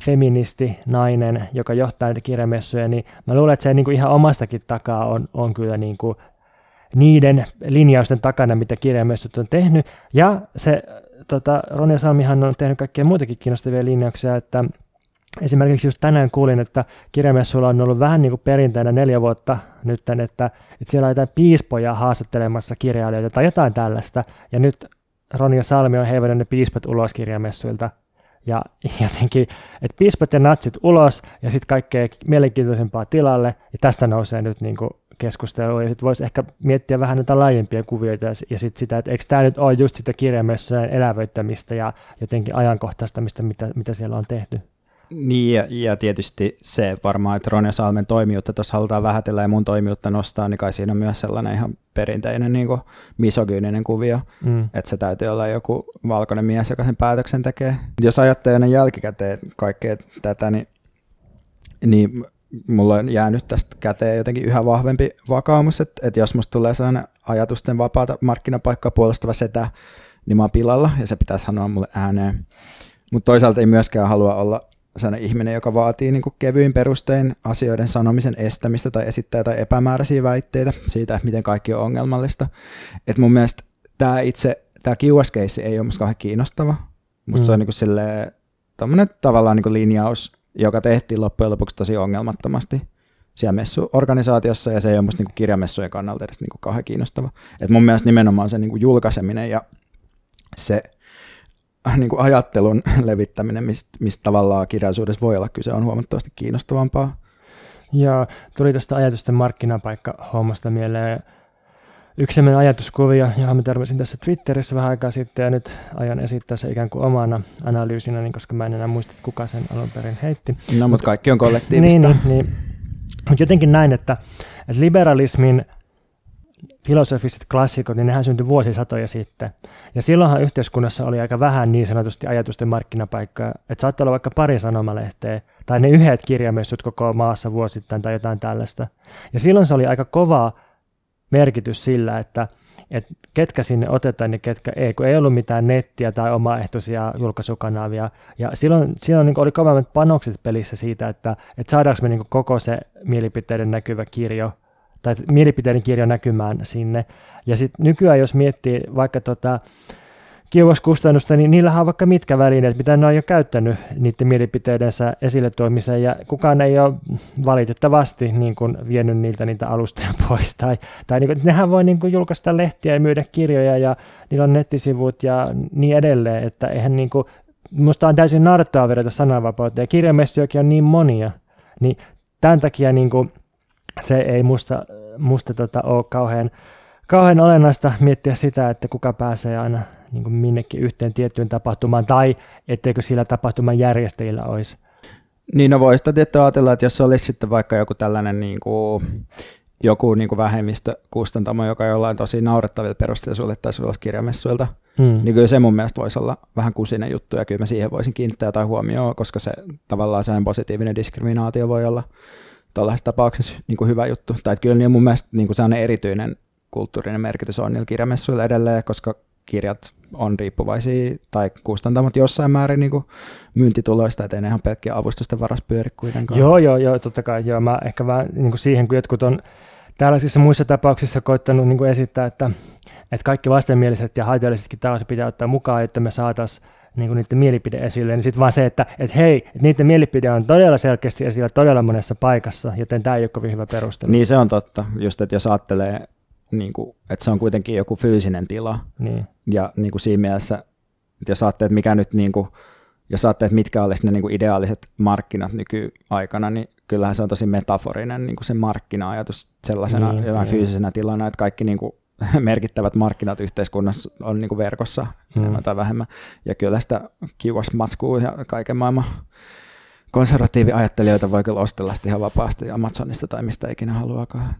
S2: feministi, nainen, joka johtaa näitä kirjamessuja, niin mä luulen, että se niin kuin ihan omastakin takaa on, on kyllä niin kuin niiden linjausten takana, mitä kirjamessut on tehnyt. Ja se tota, Ronja Salmihan on tehnyt kaikkea muitakin kiinnostavia linjauksia, että Esimerkiksi just tänään kuulin, että kirjamessuilla on ollut vähän niin kuin perinteinä neljä vuotta nyt, että, että siellä on jotain piispoja haastattelemassa kirjailijoita tai jotain tällaista. Ja nyt Ronja Salmi on heivannut ne piispat ulos kirjamessuilta ja [laughs] jotenkin, että piispat ja natsit ulos ja sitten kaikkea mielenkiintoisempaa tilalle. Ja tästä nousee nyt niin kuin keskustelua, ja sitten voisi ehkä miettiä vähän näitä laajempia kuvioita, ja sitten sitä, että eikö tämä nyt ole just sitä kirjamessujen elävöittämistä ja jotenkin ajankohtaistamista, mitä, mitä siellä on tehty.
S1: Niin, ja, ja tietysti se varmaan, että Ronja Salmen toimijuutta tuossa halutaan vähätellä ja mun toimijuutta nostaa, niin kai siinä on myös sellainen ihan perinteinen niin kuin misogyyninen kuvio, mm. että se täytyy olla joku valkoinen mies, joka sen päätöksen tekee. Jos ajattelee jälkikäteen kaikkea tätä, niin, niin mulla on jäänyt tästä käteen jotenkin yhä vahvempi vakaumus, että, että jos musta tulee sellainen ajatusten vapaata markkinapaikkaa puolustava setä, niin mä oon pilalla ja se pitää sanoa mulle ääneen. Mutta toisaalta ei myöskään halua olla sellainen ihminen, joka vaatii niin kevyin perustein asioiden sanomisen estämistä tai esittää tai epämääräisiä väitteitä siitä, että miten kaikki on ongelmallista. Et mun mielestä tämä itse, tämä kiuaskeissi ei ole musta kauhean kiinnostava. Musta mm. se on niin silleen, tavallaan niin linjaus, joka tehtiin loppujen lopuksi tosi ongelmattomasti siellä messuorganisaatiossa, ja se ei ole musta niin kirjamessujen kannalta edes niin kauhean kiinnostava. Et mun mielestä nimenomaan se niin julkaiseminen ja se [laughs] niin kuin ajattelun levittäminen, mistä, mistä tavallaan kirjallisuudessa voi olla kyse, on huomattavasti kiinnostavampaa.
S2: Ja tuli tuosta ajatusten markkinapaikka-hommasta mieleen yksi sellainen ajatuskuvia, johon mä törmäsin tässä Twitterissä vähän aikaa sitten, ja nyt aion esittää se ikään kuin omana analyysinä, niin koska mä en enää muista, että kuka sen alun perin heitti.
S1: No, mutta kaikki on kollektiivista.
S2: Niin, niin, niin. Mutta jotenkin näin, että, että liberalismin filosofiset klassikot, niin nehän syntyi vuosisatoja sitten. Ja silloinhan yhteiskunnassa oli aika vähän niin sanotusti ajatusten markkinapaikkaa, että saattoi olla vaikka pari sanomalehteä, tai ne yhdet kirjamessut koko maassa vuosittain tai jotain tällaista. Ja silloin se oli aika kova merkitys sillä, että, että ketkä sinne otetaan ja ketkä ei, kun ei ollut mitään nettiä tai omaehtoisia julkaisukanavia. Ja silloin, silloin niin oli kovemmat panokset pelissä siitä, että, että saadaanko me niin koko se mielipiteiden näkyvä kirjo – tai mielipiteiden kirja näkymään sinne. Ja sitten nykyään, jos miettii vaikka tota, kiuaskustannusta, niin niillähän on vaikka mitkä välineet, mitä ne on jo käyttänyt niiden mielipiteidensä esille tuomiseen, ja kukaan ei ole valitettavasti niin kuin vienyt niiltä niitä alustoja [laughs] pois. Tai, tai niin kuin, nehän voi niin kuin julkaista lehtiä ja myydä kirjoja, ja niillä on nettisivut ja niin edelleen, että eihän niin kuin, musta on täysin narttaa verrata sananvapautta, ja kirjamessiokin on niin monia, niin tämän takia niin kuin, se ei musta, musta tota, ole kauhean, kauhean olennaista miettiä sitä, että kuka pääsee aina niin kuin minnekin yhteen tiettyyn tapahtumaan, tai etteikö sillä tapahtuman järjestäjillä olisi.
S1: Niin, no voisi tietysti ajatella, että jos olisi sitten vaikka joku tällainen niin kuin, joku niin kuin vähemmistökustantamo, joka jollain tosi naurettavilla perusteilla suljettaisiin ulos kirjamessuilta, hmm. niin kyllä se mun mielestä voisi olla vähän kusinen juttu, ja kyllä mä siihen voisin kiinnittää jotain huomioon, koska se tavallaan sellainen positiivinen diskriminaatio voi olla tällaisessa tapauksessa niin kuin hyvä juttu. Tai että kyllä niin mun mielestä niin kuin sellainen erityinen kulttuurinen merkitys on niillä kirjamessuilla edelleen, koska kirjat on riippuvaisia tai kustantamot jossain määrin niin myyntituloista, ettei ne ihan pelkkiä avustusten varas pyöri kuitenkaan.
S2: Joo, joo, joo, totta kai. Joo. Mä ehkä vähän niin kuin siihen, kun jotkut on tällaisissa muissa tapauksissa koittanut niin kuin esittää, että, että kaikki vastenmieliset ja haitallisetkin tällaiset pitää ottaa mukaan, että me saataisiin niin kuin niiden mielipide esille, niin sitten vaan se, että et hei, että niiden mielipide on todella selkeästi esillä todella monessa paikassa, joten tämä ei ole kovin hyvä perustelu.
S1: Niin se on totta, just että jos ajattelee, niin kuin, että se on kuitenkin joku fyysinen tila, niin. ja niin kuin siinä mielessä, että jos ajattelee, että mikä nyt niin kuin, jos ajattelee, että mitkä olisivat ne niin kuin ideaaliset markkinat nykyaikana, niin kyllähän se on tosi metaforinen niin kuin se markkina-ajatus sellaisena niin, jotain niin. fyysisenä tilana, että kaikki niin kuin [laughs] merkittävät markkinat yhteiskunnassa on niin kuin verkossa mm. enemmän tai vähemmän. Ja kyllä sitä matskuu ja kaiken maailman konservatiiviajattelijoita voi kyllä ostella ihan vapaasti Amazonista tai mistä ikinä haluaakaan.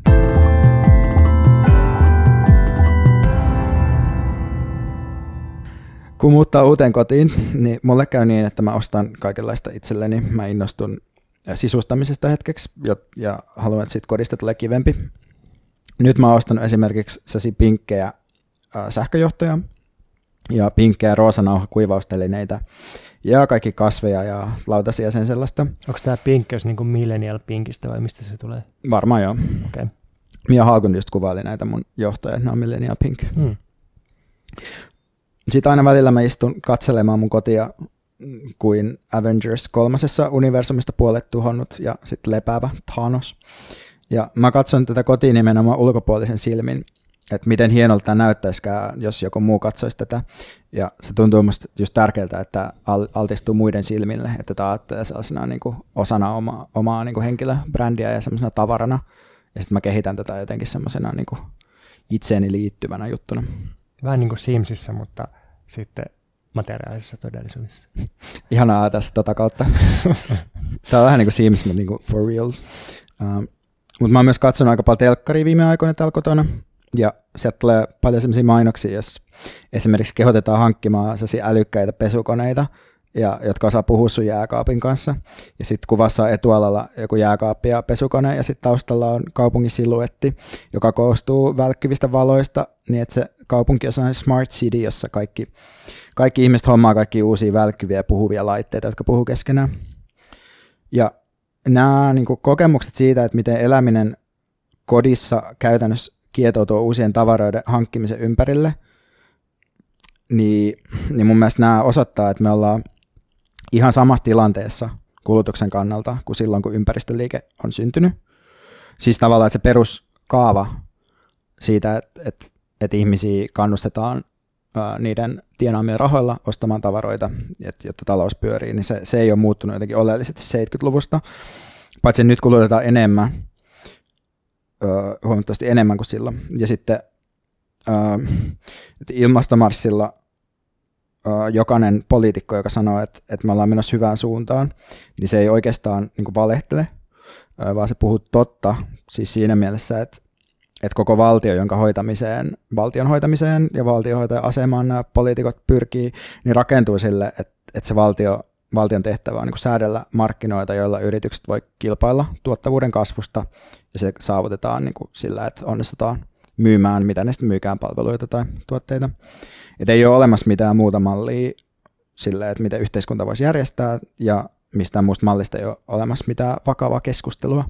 S1: Kun muuttaa uuteen kotiin, niin mulle käy niin, että mä ostan kaikenlaista itselleni. Mä innostun sisustamisesta hetkeksi ja haluan, että siitä kodista tulee kivempi nyt mä oon ostanut esimerkiksi sesi pinkkejä äh, sähköjohtoja ja pinkkejä roosanauha kuivaustelineitä ja kaikki kasveja ja lautasia ja sen sellaista.
S2: Onko tämä pinkkeys niin kuin millennial pinkistä vai mistä se tulee?
S1: Varmaan joo. Okay. Mia Haakun just kuvaili näitä mun johtoja, ne on millennial pink. Hmm. Sitten aina välillä mä istun katselemaan mun kotia kuin Avengers kolmasessa universumista puolet tuhonnut ja sitten lepäävä Thanos. Ja mä katson tätä kotiin nimenomaan ulkopuolisen silmin, että miten hienolta tämä näyttäisikään, jos joku muu katsoisi tätä. Ja se tuntuu musta just tärkeältä, että altistuu muiden silmille, että tämä ajattelee sellaisena niin kuin osana oma, omaa niin kuin henkilöbrändiä ja sellaisena tavarana. ja sitten mä kehitän tätä jotenkin semmoisena niin itseeni liittyvänä juttuna.
S2: Vähän niin kuin Simsissä, mutta sitten materiaalisessa todellisuudessa.
S1: Ihanaa tässä tota kautta. [laughs] Tämä on vähän niin kuin Sims, mutta niin kuin for reals. Um, mutta mä oon myös katsonut aika paljon telkkaria viime aikoina täällä kotona. Ja sieltä tulee paljon sellaisia mainoksia, jos esimerkiksi kehotetaan hankkimaan sellaisia älykkäitä pesukoneita, ja, jotka osaa puhua sun jääkaapin kanssa. Ja sitten kuvassa on etualalla joku jääkaappi ja pesukone, ja sitten taustalla on kaupungin siluetti, joka koostuu välkkyvistä valoista, niin että se kaupunki on sellainen smart city, jossa kaikki, kaikki ihmiset hommaa kaikki uusia välkkyviä ja puhuvia laitteita, jotka puhuu keskenään. Ja nämä niin kokemukset siitä, että miten eläminen kodissa käytännössä kietoutuu uusien tavaroiden hankkimisen ympärille, niin, niin mun mielestä nämä osoittaa, että me ollaan ihan samassa tilanteessa kulutuksen kannalta kuin silloin, kun ympäristöliike on syntynyt. Siis tavallaan, että se peruskaava siitä, että, että, että ihmisiä kannustetaan niiden tienaamien rahoilla ostamaan tavaroita, jotta talous pyörii, niin se, se ei ole muuttunut jotenkin oleellisesti 70-luvusta. Paitsi nyt kulutetaan enemmän, huomattavasti enemmän kuin silloin. Ja sitten ilmastomarssilla jokainen poliitikko, joka sanoo, että, että me ollaan menossa hyvään suuntaan, niin se ei oikeastaan niin valehtele, vaan se puhuu totta, siis siinä mielessä, että, että koko valtio, jonka hoitamiseen, valtion hoitamiseen ja valtiohoitajan asemaan nämä poliitikot pyrkii, niin rakentuu sille, että, että se valtio, valtion tehtävä on niin säädellä markkinoita, joilla yritykset voi kilpailla tuottavuuden kasvusta, ja se saavutetaan niin sillä, että onnistutaan myymään, mitä ne sitten myykään palveluita tai tuotteita. Että ei ole olemassa mitään muuta mallia sille, että miten yhteiskunta voisi järjestää, ja mistään muusta mallista ei ole olemassa mitään vakavaa keskustelua.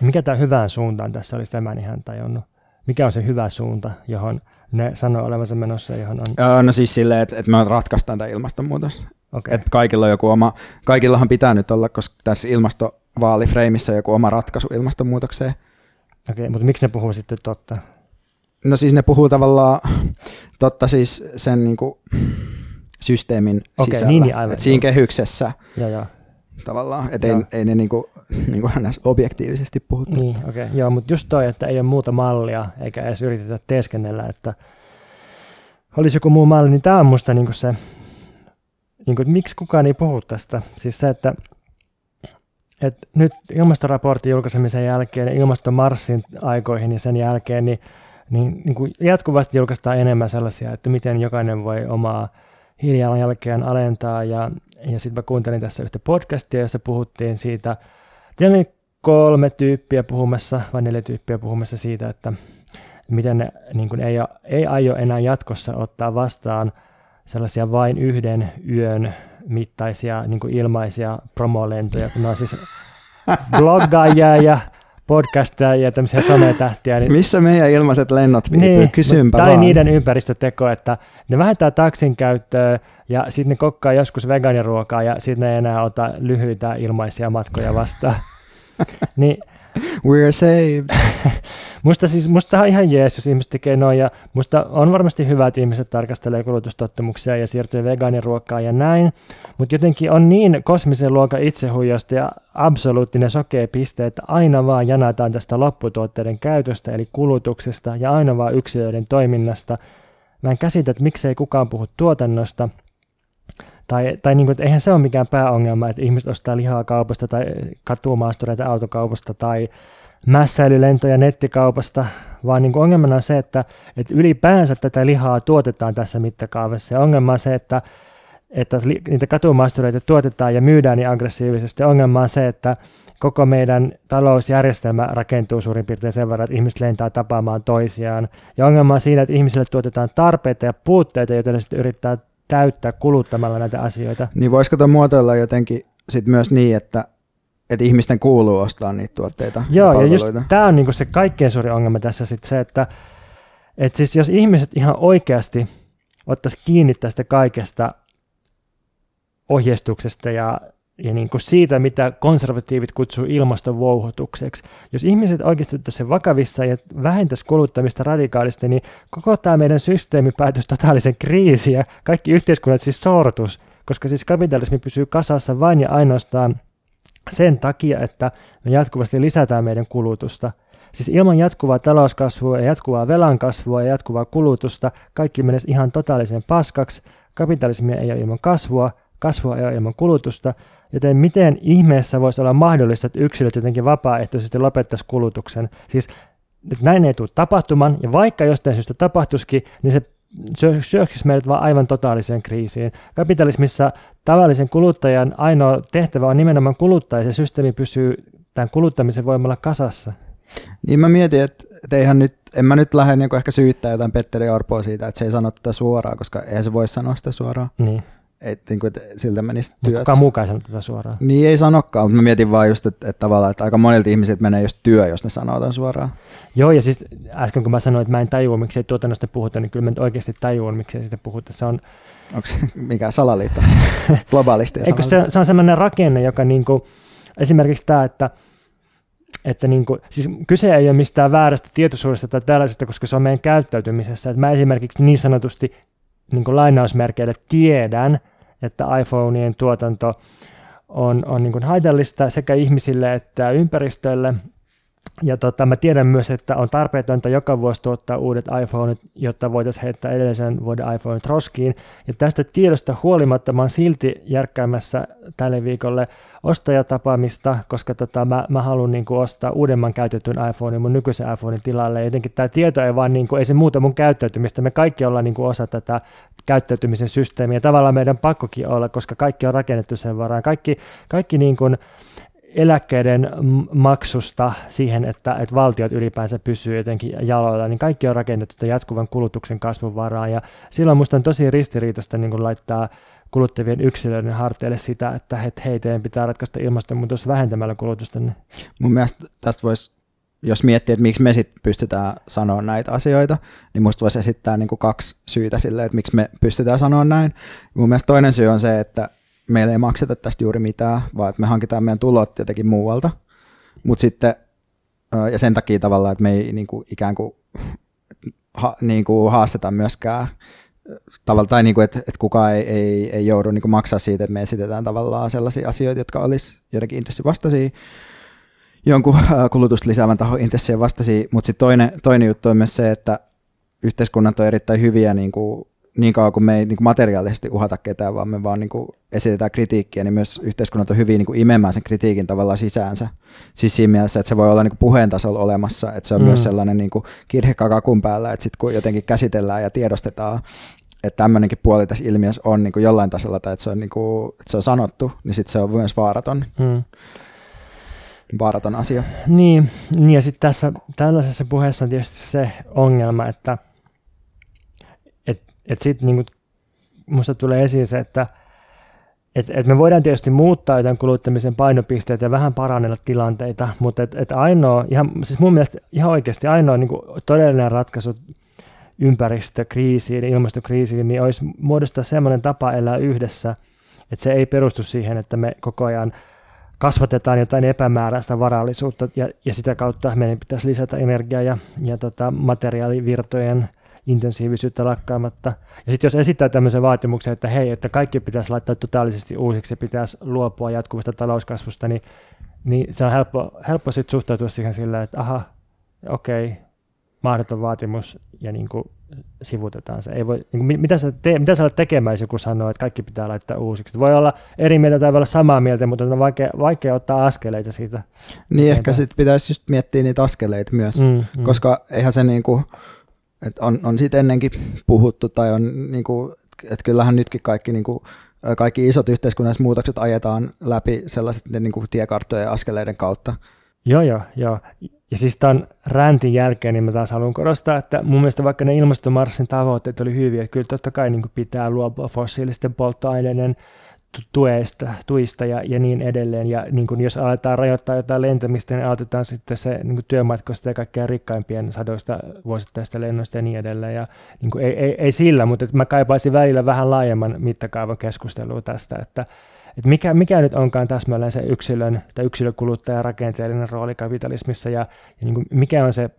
S2: Mikä tämä hyvään suuntaan tässä olisi tämän ihan tajunnut? Mikä on se hyvä suunta, johon ne sanoo olevansa menossa, johon on...
S1: No siis silleen, että, että me ratkaistaan tämä ilmastonmuutos. Okay. Että kaikilla on joku oma, kaikillahan pitää nyt olla, koska tässä ilmastovaalifreimissä on joku oma ratkaisu ilmastonmuutokseen.
S2: Okei, okay, mutta miksi ne puhuu sitten totta?
S1: No siis ne puhuu tavallaan totta siis sen niin kuin systeemin okay, sisällä. Niin, niin aivan, Et siinä kehyksessä ja, ja. Tavallaan, että ei, ei ne [laughs] niin kuin, niin kuin objektiivisesti puhuta.
S2: Niin. Okay. Joo, mutta just toi, että ei ole muuta mallia, eikä edes yritetä teeskennellä, että olisi joku muu malli, niin tämä on musta niin kuin se, niin kuin, että miksi kukaan ei puhu tästä. Siis se, että että nyt ilmastoraportin julkaisemisen jälkeen ja ilmastomarssin aikoihin ja sen jälkeen, niin niin, niin kuin jatkuvasti julkaistaan enemmän sellaisia, että miten jokainen voi omaa hiilijalanjälkeään alentaa. Ja, ja sitten mä kuuntelin tässä yhtä podcastia, jossa puhuttiin siitä, tiedän kolme tyyppiä puhumassa, vai neljä tyyppiä puhumassa siitä, että miten ne niin kuin ei, ei aio enää jatkossa ottaa vastaan sellaisia vain yhden yön mittaisia niin kuin ilmaisia promolentoja, kun ne on siis [laughs] bloggaajia ja podcastia ja tämmöisiä sometähtiä.
S1: Niin, Missä meidän ilmaiset lennot viipyy? Niin, Kysynpä
S2: Tämä on niiden ympäristöteko, että ne vähentää taksin käyttöä ja sitten ne kokkaa joskus vegaaniruokaa ja sitten ne ei enää ota lyhyitä ilmaisia matkoja vastaan. [laughs] niin
S1: We're saved. [laughs]
S2: musta siis, musta on ihan jees, jos ihmiset tekee noin, ja musta on varmasti hyvä, että ihmiset tarkastelee kulutustottumuksia ja siirtyy vegaaniruokkaan ja näin, mutta jotenkin on niin kosmisen luokan itsehuijasta ja absoluuttinen sokea piste, että aina vaan janataan tästä lopputuotteiden käytöstä, eli kulutuksesta, ja aina vaan yksilöiden toiminnasta. Mä en käsitä, että miksei kukaan puhu tuotannosta, tai, tai niin kuin, että eihän se ole mikään pääongelma, että ihmiset ostaa lihaa kaupasta tai katumaastureita autokaupasta tai mässäilylentoja nettikaupasta, vaan niin kuin ongelmana on se, että, että ylipäänsä tätä lihaa tuotetaan tässä mittakaavassa. Ja ongelma on se, että, että niitä katumaastureita tuotetaan ja myydään niin aggressiivisesti. Ongelma on se, että koko meidän talousjärjestelmä rakentuu suurin piirtein sen verran, että ihmiset lentää tapaamaan toisiaan. Ja ongelma on siinä, että ihmisille tuotetaan tarpeita ja puutteita, joita ne sitten yrittää täyttää kuluttamalla näitä asioita.
S1: Niin voisiko tuon muotoilla jotenkin sit myös niin, että, että ihmisten kuuluu ostaa niitä tuotteita
S2: Joo, ja, ja just tämä on niinku se kaikkein suuri ongelma tässä sit se, että et siis jos ihmiset ihan oikeasti ottaisi kiinni tästä kaikesta ohjeistuksesta ja ja niin kuin siitä, mitä konservatiivit kutsuu ilmastovouhotukseksi. Jos ihmiset oikeasti sen vakavissa ja vähentäisi kuluttamista radikaalisti, niin koko tämä meidän systeemi päätös totaalisen kriisiin ja kaikki yhteiskunnat siis sortus, koska siis kapitalismi pysyy kasassa vain ja ainoastaan sen takia, että me jatkuvasti lisätään meidän kulutusta. Siis ilman jatkuvaa talouskasvua ja jatkuvaa velan kasvua ja jatkuvaa kulutusta kaikki menisi ihan totaaliseen paskaksi. Kapitalismia ei ole ilman kasvua, kasvua ei ole ilman kulutusta, joten miten ihmeessä voisi olla mahdollista, että yksilöt jotenkin vapaaehtoisesti lopettaisi kulutuksen? Siis että näin ei tule tapahtumaan, ja vaikka jostain syystä tapahtuisikin, niin se syöksisi meidät vaan aivan totaaliseen kriisiin. Kapitalismissa tavallisen kuluttajan ainoa tehtävä on nimenomaan kuluttaa, ja se systeemi pysyy tämän kuluttamisen voimalla kasassa.
S1: Niin mä mietin, että, että eihän nyt, en mä nyt lähde niin ehkä syyttää jotain Petteri Orpoa siitä, että se ei sano tätä suoraan, koska eihän se voi sanoa sitä suoraan.
S2: Niin.
S1: Että, niin kuin, että siltä menisi työt.
S2: Kukaan muukaan ei sano tätä suoraan.
S1: Niin ei sanokaan, mutta mä mietin vaan just, että, että tavallaan, että aika monilta ihmisiltä menee just työ, jos ne sanoo tämän suoraan.
S2: Joo, ja siis äsken kun mä sanoin, että mä en tajua, miksi ei tuotannosta puhuta, niin kyllä mä oikeasti tajuan, miksi ei sitä puhuta. Se on...
S1: Onko se mikä salaliitto? [laughs] Globaalisti
S2: Eikö se, se on sellainen rakenne, joka niin kuin, esimerkiksi tämä, että että niin kuin, siis kyse ei ole mistään väärästä tietoisuudesta tai tällaisesta, koska se on meidän käyttäytymisessä. Että mä esimerkiksi niin sanotusti niin kuin lainausmerkeillä tiedän, että iPhoneien tuotanto on, on niin haitallista sekä ihmisille että ympäristölle. Ja tota, mä tiedän myös, että on tarpeetonta joka vuosi tuottaa uudet iPhoneit, jotta voitaisiin heittää edellisen vuoden iPhoneit roskiin. Ja tästä tiedosta huolimatta mä oon silti järkkäämässä tälle viikolle ostajatapaamista, koska tota, mä, mä haluan niin kuin, ostaa uudemman käytetyn iPhonein mun nykyisen iPhonein tilalle. Jotenkin tämä tieto ei vaan, niin kuin, ei se muuta mun käyttäytymistä. Me kaikki ollaan niin kuin, osa tätä käyttäytymisen systeemiä. Tavallaan meidän pakkokin olla, koska kaikki on rakennettu sen varaan. Kaikki, kaikki niin kuin, eläkkeiden maksusta siihen, että, että valtiot ylipäänsä pysyy jotenkin jaloilla, niin kaikki on rakennettu jatkuvan kulutuksen kasvun varaan. Ja silloin minusta on tosi ristiriitaista niin kuin laittaa kuluttavien yksilöiden harteille sitä, että hei, teidän pitää ratkaista ilmastonmuutos vähentämällä kulutusta.
S1: Mun mielestä tästä voisi, jos miettii, että miksi me sit pystytään sanoa näitä asioita, niin musta voisi esittää niin kuin kaksi syytä sille, että miksi me pystytään sanoa näin. Mun mielestä toinen syy on se, että meillä ei makseta tästä juuri mitään, vaan että me hankitaan meidän tulot jotenkin muualta. Mutta sitten, ja sen takia tavallaan, että me ei niin kuin, ikään kuin, ha, niin kuin haasteta myöskään tavalla, tai niin kuin, että, että kukaan ei, ei, ei joudu niin kuin maksaa siitä, että me esitetään tavallaan sellaisia asioita, jotka olisi jotenkin intressivastaisia, jonkun kulutusta lisäävän tahon intressien vastaisia, mutta sitten toinen, toinen juttu on myös se, että yhteiskunnat on erittäin hyviä niin kuin niin kauan kuin me ei niin kuin materiaalisesti uhata ketään, vaan me vaan niin kuin esitetään kritiikkiä, niin myös yhteiskunnat on hyvin niin kuin imemään sen kritiikin tavallaan sisäänsä. Siis siinä mielessä, että se voi olla niin kuin puheen tasolla olemassa, että se on mm. myös sellainen niin kuin kirhekakakun päällä, että sitten kun jotenkin käsitellään ja tiedostetaan, että tämmöinenkin puoli tässä ilmiössä on niin kuin jollain tasolla, tai että se on, niin kuin, että se on sanottu, niin sitten se on myös vaaraton. Mm vaaraton asia.
S2: Niin, niin ja sitten tässä tällaisessa puheessa on tietysti se ongelma, että – että sitten niin musta tulee esiin se, että et, et me voidaan tietysti muuttaa jotain kuluttamisen painopisteitä ja vähän parannella tilanteita, mutta et, et ainoa, ihan, siis mun mielestä ihan oikeasti ainoa niin kuin todellinen ratkaisu ympäristökriisiin, ilmastokriisiin, niin olisi muodostaa sellainen tapa elää yhdessä, että se ei perustu siihen, että me koko ajan kasvatetaan jotain epämääräistä varallisuutta ja, ja sitä kautta meidän pitäisi lisätä energiaa ja, ja tota, materiaalivirtojen intensiivisyyttä lakkaamatta. Ja sitten jos esittää tämmöisen vaatimuksen, että hei, että kaikki pitäisi laittaa totaalisesti uusiksi ja pitäisi luopua jatkuvasta talouskasvusta, niin, niin se on helppo, helppo sitten suhtautua siihen sillä, että aha, okei, okay, mahdoton vaatimus ja niin kuin sivutetaan se. Ei voi, niin kuin, mitä, sä te, mitä sä olet tekemään, jos joku sanoo, että kaikki pitää laittaa uusiksi? Voi olla eri mieltä tai voi olla samaa mieltä, mutta on vaikea, vaikea ottaa askeleita siitä.
S1: Niin ehkä sitten pitäisi just miettiä niitä askeleita myös, mm, mm. koska eihän se niin kuin, et on, on siitä ennenkin puhuttu, tai on, niin kuin, että kyllähän nytkin kaikki, niin kuin, kaikki isot yhteiskunnalliset muutokset ajetaan läpi sellaiset niin tiekarttojen ja askeleiden kautta.
S2: Joo, joo, joo. Ja siis tämän räntin jälkeen niin mä taas haluan korostaa, että mun mielestä vaikka ne ilmastomarssin tavoitteet oli hyviä, että kyllä totta kai niin pitää luopua fossiilisten polttoaineiden tuesta, tuista ja, ja niin edelleen. Ja niin kuin jos aletaan rajoittaa jotain lentämistä, niin aloitetaan sitten se niin kuin työmatkoista ja kaikkein rikkaimpien sadoista vuosittaista lennoista ja niin edelleen. Ja niin kuin ei, ei, ei, sillä, mutta mä kaipaisin välillä vähän laajemman mittakaavan keskustelua tästä, että, että mikä, mikä nyt onkaan täsmälleen se yksilön tai yksilökuluttajan rakenteellinen rooli kapitalismissa ja, ja niin kuin mikä on se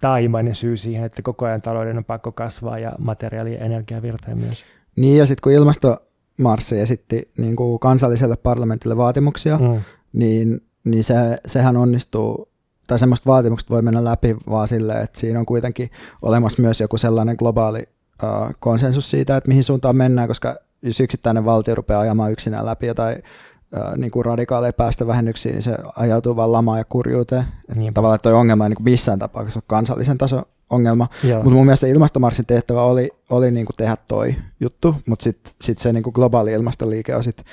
S2: taimainen syy siihen, että koko ajan talouden on pakko kasvaa ja materiaali- ja energiavirtoja myös.
S1: Niin ja sitten kun ilmasto Marssi esitti niin kuin kansalliselle parlamentille vaatimuksia, mm. niin, niin se, sehän onnistuu tai semmoista vaatimukset voi mennä läpi vaan silleen, että siinä on kuitenkin olemassa myös joku sellainen globaali uh, konsensus siitä, että mihin suuntaan mennään, koska jos yksittäinen valtio rupeaa ajamaan yksinään läpi jotain uh, niin kuin radikaaleja päästövähennyksiä, niin se ajautuu vaan lamaan ja kurjuuteen. Että tavallaan toi ongelma ei niin kuin missään tapauksessa ole kansallisen tason ongelma. Mutta mun mielestä ilmastomarssin tehtävä oli, oli niin kuin tehdä toi juttu, mutta sitten sit se niin kuin globaali ilmastoliike on sitten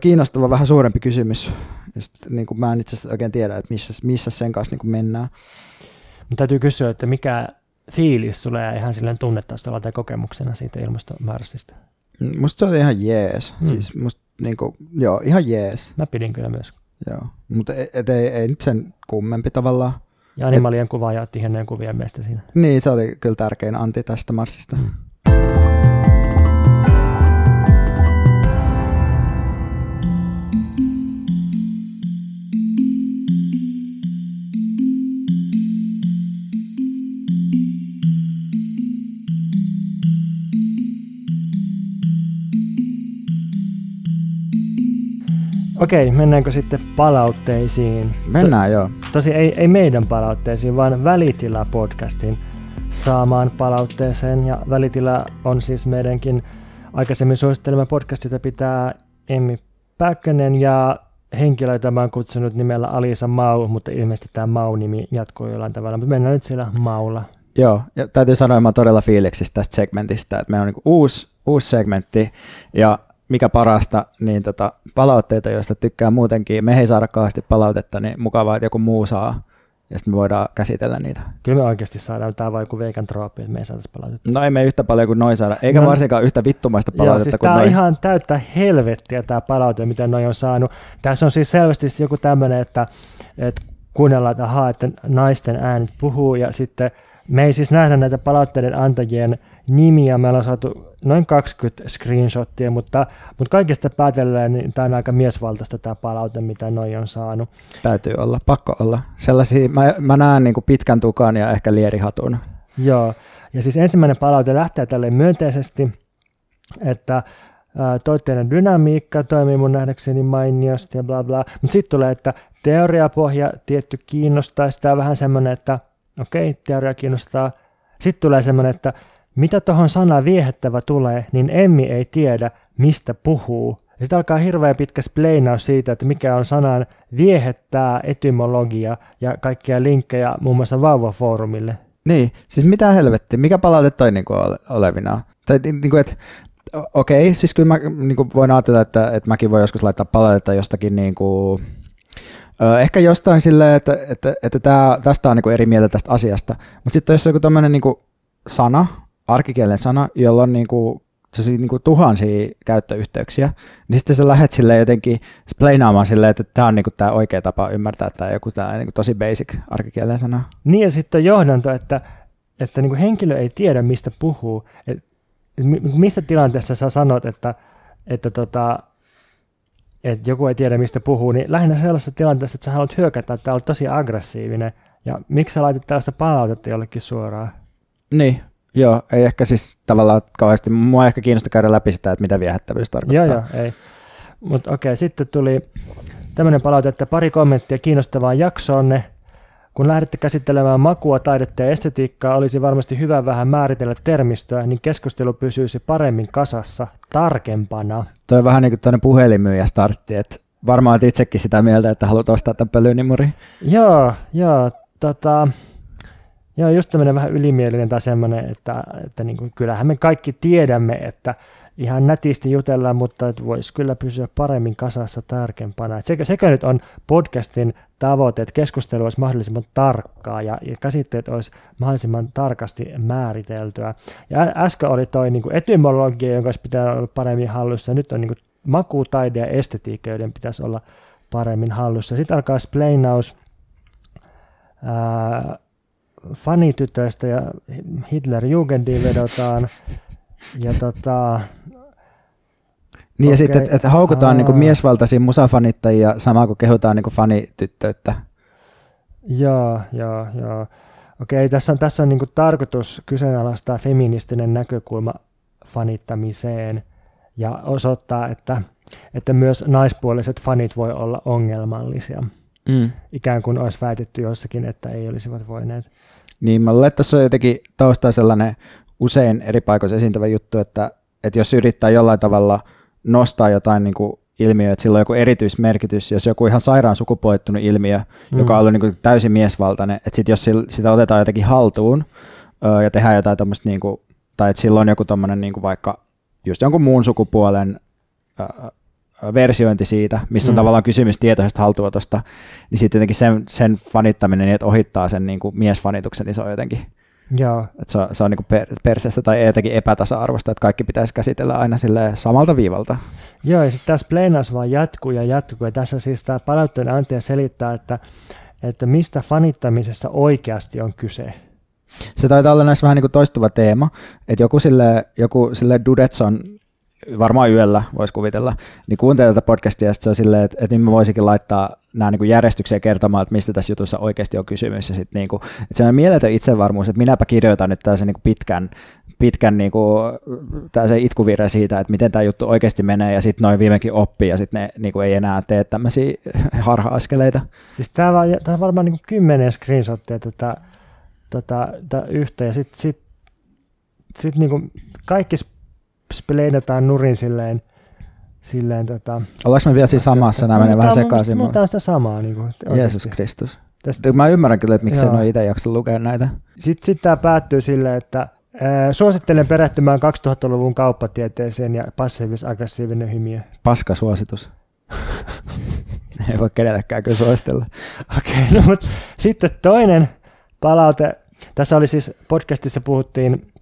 S1: kiinnostava vähän suurempi kysymys. Just, niin kuin mä en itse asiassa oikein tiedä, että missä, missä sen kanssa niin kuin mennään.
S2: Mutta täytyy kysyä, että mikä fiilis sulle ja ihan silleen tunnetasolla tai kokemuksena siitä ilmastomarssista?
S1: Mm, musta se oli ihan jees. Hmm. Siis musta, niin kuin, joo, ihan jees.
S2: Mä pidin kyllä myös.
S1: Joo, mutta ei, ei, ei nyt sen kummempi tavallaan.
S2: Ja animalien kuva ja tihenneen kuvien meistä siinä.
S1: Niin, se oli kyllä tärkein anti tästä marssista. Hmm.
S2: Okei, mennäänkö sitten palautteisiin?
S1: Mennään, to- joo.
S2: Tosi ei, ei meidän palautteisiin, vaan Välitila-podcastin saamaan palautteeseen. Ja Välitila on siis meidänkin aikaisemmin suosittelema podcast, jota pitää Emmi Päkkönen ja henkilö, jota mä oon kutsunut nimellä Alisa Mau, mutta ilmeisesti tämä Mau-nimi jatkuu jollain tavalla. Mutta mennään nyt sillä Maulla.
S1: Joo, ja täytyy sanoa, että mä oon todella fiiliksissä tästä segmentistä, että meillä on niin uusi, uusi segmentti, ja mikä parasta, niin tota, palautteita, joista tykkää muutenkin. Me ei saada kauheasti palautetta, niin mukavaa, että joku muu saa, ja sitten me voidaan käsitellä niitä.
S2: Kyllä me oikeasti saadaan, tämä vai joku veikan trooppi, että me ei saataisi palautetta.
S1: No ei me yhtä paljon kuin noin saada, eikä no, varsinkaan yhtä vittumaista palautetta joo, siis kuin
S2: tämä
S1: on
S2: ihan täyttä helvettiä tämä palaute, mitä noin on saanut. Tässä on siis selvästi joku tämmöinen, että, että kuunnellaan, että, aha, että naisten äänet puhuu, ja sitten me ei siis nähdä näitä palautteiden antajien nimiä. Meillä on saatu noin 20 screenshottia, mutta, mutta kaikesta päätellen niin tämä on aika miesvaltaista tämä palaute, mitä noin on saanut.
S1: Täytyy olla, pakko olla. Sellaisia, mä, mä näen niin pitkän tukan ja ehkä lierihatun.
S2: Joo, ja siis ensimmäinen palaute lähtee tälle myönteisesti, että toitteiden dynamiikka toimii mun nähdäkseni mainiosti ja bla bla. Mutta sitten tulee, että teoriapohja tietty kiinnostaa. Sitä on vähän semmoinen, että okei, okay, teoria kiinnostaa. Sitten tulee semmoinen, että mitä tuohon sanaan viehättävä tulee, niin Emmi ei tiedä, mistä puhuu. Ja sitten alkaa hirveän pitkä spleinaus siitä, että mikä on sanan viehettää etymologia ja kaikkia linkkejä muun muassa vauvafoorumille.
S1: Niin, siis mitä helvetti, mikä palaute toi niinku olevina? Tai niinku, että okei, okay, siis kyllä mä niinku voin ajatella, että, että mäkin voin joskus laittaa palautetta jostakin niinku, Ehkä jostain silleen, että, että, että tää, tästä on niin eri mieltä tästä asiasta, mutta sitten jos on joku tämmöinen niin sana, arkikielen sana, jolla on niin kuin, niin kuin tuhansia käyttöyhteyksiä, niin sitten sä lähdet sille jotenkin spleinaamaan silleen, että tämä on niin kuin tämä oikea tapa ymmärtää tämä joku tämä niin kuin tosi basic arkikielen sana.
S2: Niin ja sitten johdanto, että, että niin kuin henkilö ei tiedä, mistä puhuu. Et, missä tilanteessa sä sanot, että, että tota, että joku ei tiedä mistä puhuu, niin lähinnä sellaisessa tilanteessa, että sä haluat hyökätä, että olet tosi aggressiivinen, ja miksi sä laitat tällaista palautetta jollekin suoraan?
S1: Niin, joo, ei ehkä siis tavallaan kauheasti, mua ehkä kiinnostaa käydä läpi sitä, että mitä viehättävyys tarkoittaa.
S2: Joo, joo, ei. Mutta okei, sitten tuli tämmöinen palaute, että pari kommenttia kiinnostavaa jaksoonne, kun lähdette käsittelemään makua, taidetta ja estetiikkaa, olisi varmasti hyvä vähän määritellä termistöä, niin keskustelu pysyisi paremmin kasassa, tarkempana.
S1: Tuo on vähän niin kuin puhelinmyyjä startti, että varmaan olet itsekin sitä mieltä, että haluat ostaa tämän pölynimuri.
S2: Joo, joo, tota, joo, just tämmöinen vähän ylimielinen tai semmoinen, että, että niin kuin, kyllähän me kaikki tiedämme, että ihan nätisti jutellaan, mutta voisi kyllä pysyä paremmin kasassa tarkempana. Sekö, sekö nyt on podcastin tavoite, että keskustelu olisi mahdollisimman tarkkaa ja, ja käsitteet olisi mahdollisimman tarkasti määriteltyä. Ja äsken oli toi niin etymologia, jonka pitää olla paremmin hallussa. Nyt on niin kuin maku, taide ja estetiikka, joiden pitäisi olla paremmin hallussa. Sitten alkaa splainaus ää, fanitytöistä ja Hitler-Jugendiin vedotaan. Ja tota,
S1: niin okay. ja sitten, että et haukutaan niinku miesvaltaisia musafanittajia samaa kuin kehutaan niinku fanityttöyttä.
S2: Joo, joo, joo. Okei, tässä on, tässä on niinku tarkoitus kyseenalaistaa feministinen näkökulma fanittamiseen ja osoittaa, että, että myös naispuoliset fanit voi olla ongelmallisia. mm. ikään kuin olisi väitetty jossakin, että ei olisivat voineet.
S1: Niin, mä luulen, että tässä on jotenkin taustaa sellainen usein eri paikoissa esiintyvä juttu, että, että jos yrittää jollain tavalla nostaa jotain niin kuin ilmiö, että sillä on joku erityismerkitys, jos joku ihan sairaan sukupuolittunut ilmiö, mm. joka on ollut niin kuin täysin miesvaltainen, että sit jos sitä otetaan jotenkin haltuun öö, ja tehdään jotain tämmöistä, niin kuin, tai että sillä on joku tommonen niin kuin vaikka just jonkun muun sukupuolen öö, versiointi siitä, missä on mm. tavallaan kysymys tietoisesta haltuotosta, niin sitten jotenkin sen, sen fanittaminen, niin että ohittaa sen niin kuin miesfanituksen, niin se on jotenkin Joo. Että se on, se on niin per, perseestä tai jotenkin epätasa-arvosta, että kaikki pitäisi käsitellä aina sille samalta viivalta.
S2: Joo, ja sitten tässä pleinaus vaan jatkuu ja jatkuu, ja tässä siis tämä palautteen antaja selittää, että, että mistä fanittamisessa oikeasti on kyse.
S1: Se taitaa olla näissä vähän niin kuin toistuva teema, että joku sille, joku sille Dudetson varmaan yöllä voisi kuvitella, niin kuuntelee tätä podcastia ja se on silleen, että, että niin mä voisikin laittaa nämä niin järjestykseen kertomaan, että mistä tässä jutussa oikeasti on kysymys. Ja sit niin kuin, että se on mieletön itsevarmuus, että minäpä kirjoitan nyt tällaisen niin pitkän, pitkän niin kuin, se itkuvirre siitä, että miten tämä juttu oikeasti menee, ja sitten noin viimekin oppii, ja sitten ne niin kuin, ei enää tee tämmöisiä [laughs] harha-askeleita.
S2: Siis tämä on, varmaan niin kymmenen screenshottia tätä, tätä, tätä yhtä, ja sitten sit, sit, niin kaikki spleidataan nurin silleen, silleen tota...
S1: Ollaanko me vielä siinä samassa, nämä menee vähän sekaisin?
S2: Mutta on sitä samaa. Niin kuin,
S1: Jeesus Kristus. Tästä... Mä ymmärrän kyllä, että miksi en ole itse jaksa lukea näitä.
S2: Sitten sit tämä päättyy silleen, että suosittelen perehtymään 2000-luvun kauppatieteeseen ja passiivis-aggressiivinen hymiö.
S1: Paska suositus. [laughs] Ei voi kenellekään kyllä suositella.
S2: Okei, okay, no mutta sitten toinen palaute. Tässä oli siis podcastissa puhuttiin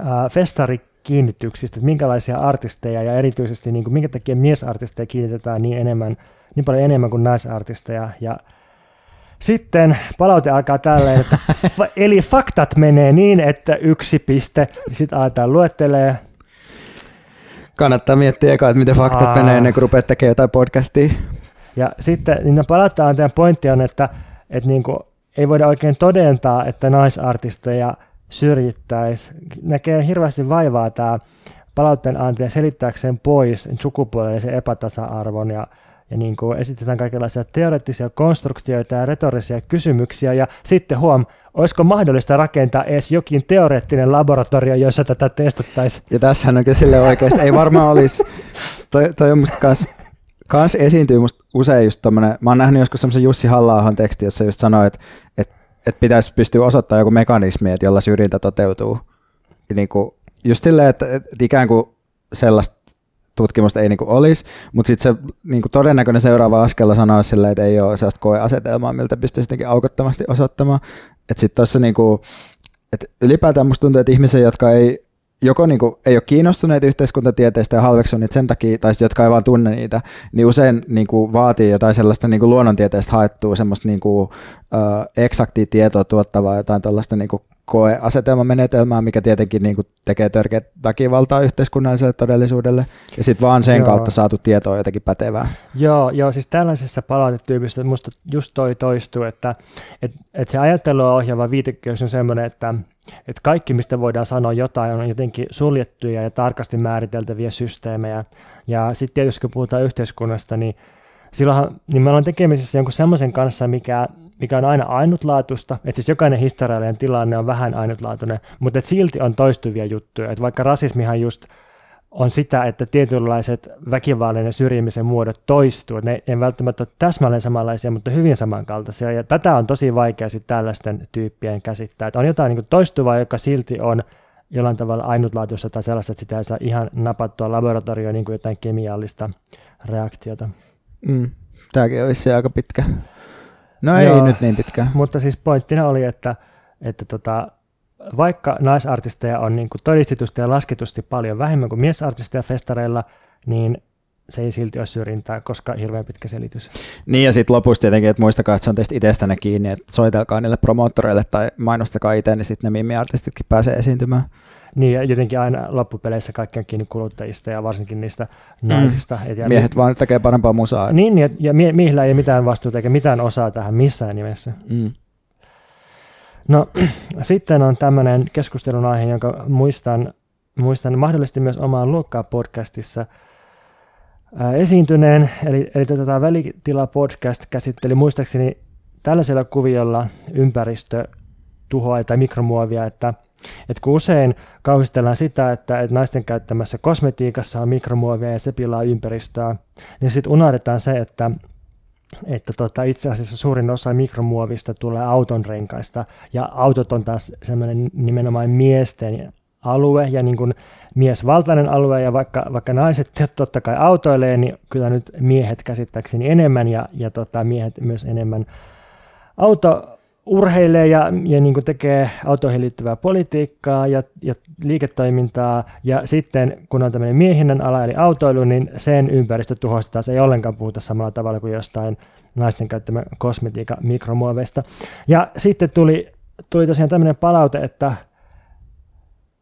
S2: äh, festari kiinnityksistä, että minkälaisia artisteja ja erityisesti niin kuin, minkä takia miesartisteja kiinnitetään niin, enemmän, niin paljon enemmän kuin naisartisteja. Ja sitten palaute alkaa tälleen, että [laughs] eli faktat menee niin, että yksi piste, sitten aletaan luettelee.
S1: Kannattaa miettiä eka, että miten faktat Aa. menee ennen kuin rupeat tekemään jotain podcastia.
S2: Ja sitten niin palauttaa teidän pointti on, että, että niin kuin, ei voida oikein todentaa, että naisartisteja – syrjittäisi. Näkee hirveästi vaivaa tämä palautteen antaja selittääkseen pois sukupuolellisen epätasa-arvon ja, ja niin kuin esitetään kaikenlaisia teoreettisia konstruktioita ja retorisia kysymyksiä ja sitten huom, olisiko mahdollista rakentaa edes jokin teoreettinen laboratorio, jossa tätä testattaisiin.
S1: Ja tässähän on kyllä sille oikeasti, ei varmaan olisi, toi, toi on musta kans, kans esiintyy musta usein just tommonen, mä oon nähnyt joskus semmoisen Jussi halla teksti, jossa just sanoo, että, että että pitäisi pystyä osoittamaan joku mekanismi, että jolla syrjintä toteutuu. Ja niin kuin, just silleen, että, että ikään kuin sellaista tutkimusta ei niin kuin olisi, mutta sitten se niin kuin todennäköinen seuraava askel sanoa silleen, että ei ole sellaista koeasetelmaa, miltä pystyisi jotenkin aukottomasti osoittamaan. Että sitten tuossa niin kuin, että ylipäätään musta tuntuu, että ihmisiä, jotka ei joko niin kuin, ei ole kiinnostuneita yhteiskuntatieteistä ja halveksu niitä sen takia, tai jotka ei vaan tunne niitä, niin usein niin kuin, vaatii jotain sellaista niin kuin luonnontieteestä haettua semmoista niin kuin, eksaktia tietoa tuottavaa, jotain tällaista niin kuin, koeasetelmamenetelmää, mikä tietenkin niin kuin, tekee törkeä väkivaltaa yhteiskunnalliselle todellisuudelle, ja sitten vaan sen joo. kautta saatu tietoa jotenkin pätevää.
S2: Joo, joo siis tällaisessa palautetyypissä musta just toi toistuu, että et, et se ajattelua ohjaava viitekehys on semmoinen, että et kaikki, mistä voidaan sanoa jotain, on jotenkin suljettuja ja tarkasti määriteltäviä systeemejä, ja sitten tietysti kun puhutaan yhteiskunnasta, niin silloinhan niin me ollaan tekemisissä jonkun semmoisen kanssa, mikä mikä on aina ainutlaatuista, että siis jokainen historiallinen tilanne on vähän ainutlaatuinen, mutta että silti on toistuvia juttuja, että vaikka rasismihan just on sitä, että tietynlaiset väkivallan ja syrjimisen muodot toistuu, ne ei välttämättä ole täsmälleen samanlaisia, mutta hyvin samankaltaisia, ja tätä on tosi vaikea sitten tällaisten tyyppien käsittää, että on jotain niin toistuvaa, joka silti on jollain tavalla ainutlaatuista tai sellaista, että sitä ei saa ihan napattua laboratorioon niin jotain kemiallista reaktiota.
S1: Mm. Tämäkin olisi aika pitkä No ei Joo, nyt niin pitkään.
S2: Mutta siis pointtina oli, että, että tota, vaikka naisartisteja on niin kuin todistetusti ja lasketusti paljon vähemmän kuin miesartisteja festareilla, niin se ei silti ole syrjintää, koska hirveän pitkä selitys.
S1: Niin ja sitten lopuksi tietenkin, että muistakaa, että se on teistä itsestänne kiinni, että soitelkaa niille promoottoreille tai mainostakaa itse, niin sitten ne mimmiartistitkin pääsee esiintymään.
S2: Niin, ja jotenkin aina loppupeleissä kaikki on kiinni kuluttajista ja varsinkin niistä mm. naisista.
S1: Et Miehet mi- vaan tekee parempaa musaa.
S2: Niin, ja, ja mie- miehillä ei mitään vastuuta eikä mitään osaa tähän missään nimessä. Mm. No, [clears throat] sitten on tämmöinen keskustelun aihe, jonka muistan, muistan mahdollisesti myös omaan luokkaa podcastissa esiintyneen. Eli, eli tämä Välitila-podcast käsitteli muistaakseni tällaisella kuviolla ympäristötuhoa tai mikromuovia, että, että kun usein kauhistellaan sitä, että, että naisten käyttämässä kosmetiikassa on mikromuovia ja se pilaa ympäristöä, niin sitten unohdetaan se, että että tota, itse asiassa suurin osa mikromuovista tulee auton renkaista, ja autot on taas semmoinen nimenomaan miesten alue ja niin kuin miesvaltainen alue, ja vaikka, vaikka naiset [laughs] totta kai autoilee, niin kyllä nyt miehet käsittääkseni enemmän, ja, ja tota, miehet myös enemmän auto urheilee ja, ja niin kuin tekee autoihin liittyvää politiikkaa ja, ja liiketoimintaa, ja sitten kun on tämmöinen miehinnän ala, eli autoilu, niin sen ympäristötuhosta taas ei ollenkaan puhuta samalla tavalla kuin jostain naisten käyttämä kosmetiikka mikromuoveista. Ja sitten tuli, tuli tosiaan tämmöinen palaute, että,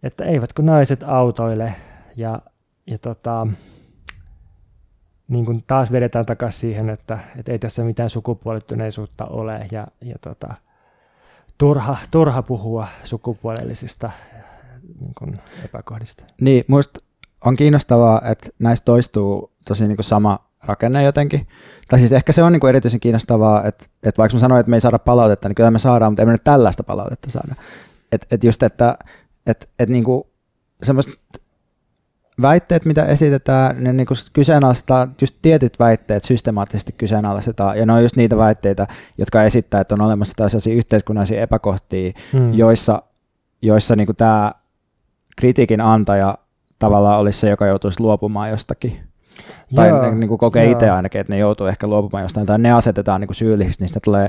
S2: että eivätkö naiset autoile, ja, ja tota, niin kuin taas vedetään takaisin siihen, että, että ei tässä mitään sukupuolittuneisuutta ole, ja, ja tota, turha, turha puhua sukupuolellisista niin kuin epäkohdista.
S1: Niin, minusta on kiinnostavaa, että näistä toistuu tosi niin kuin sama rakenne jotenkin. Tai siis ehkä se on niin kuin erityisen kiinnostavaa, että, että vaikka mä sanoin, että me ei saada palautetta, niin kyllä me saadaan, mutta ei me nyt tällaista palautetta saada. Että et just, että et, et niin kuin semmoista väitteet, mitä esitetään, ne niin kyseenalaistaa, just tietyt väitteet systemaattisesti kyseenalaistetaan, ja ne on just niitä väitteitä, jotka esittää, että on olemassa tällaisia yhteiskunnallisia epäkohtia, hmm. joissa, joissa niin tämä kritiikin antaja tavallaan olisi se, joka joutuisi luopumaan jostakin. Tai Joo, ne niin kuin kokee itse ainakin, että ne joutuu ehkä luopumaan jostain, tai ne asetetaan niin syyllisiksi, niin tulee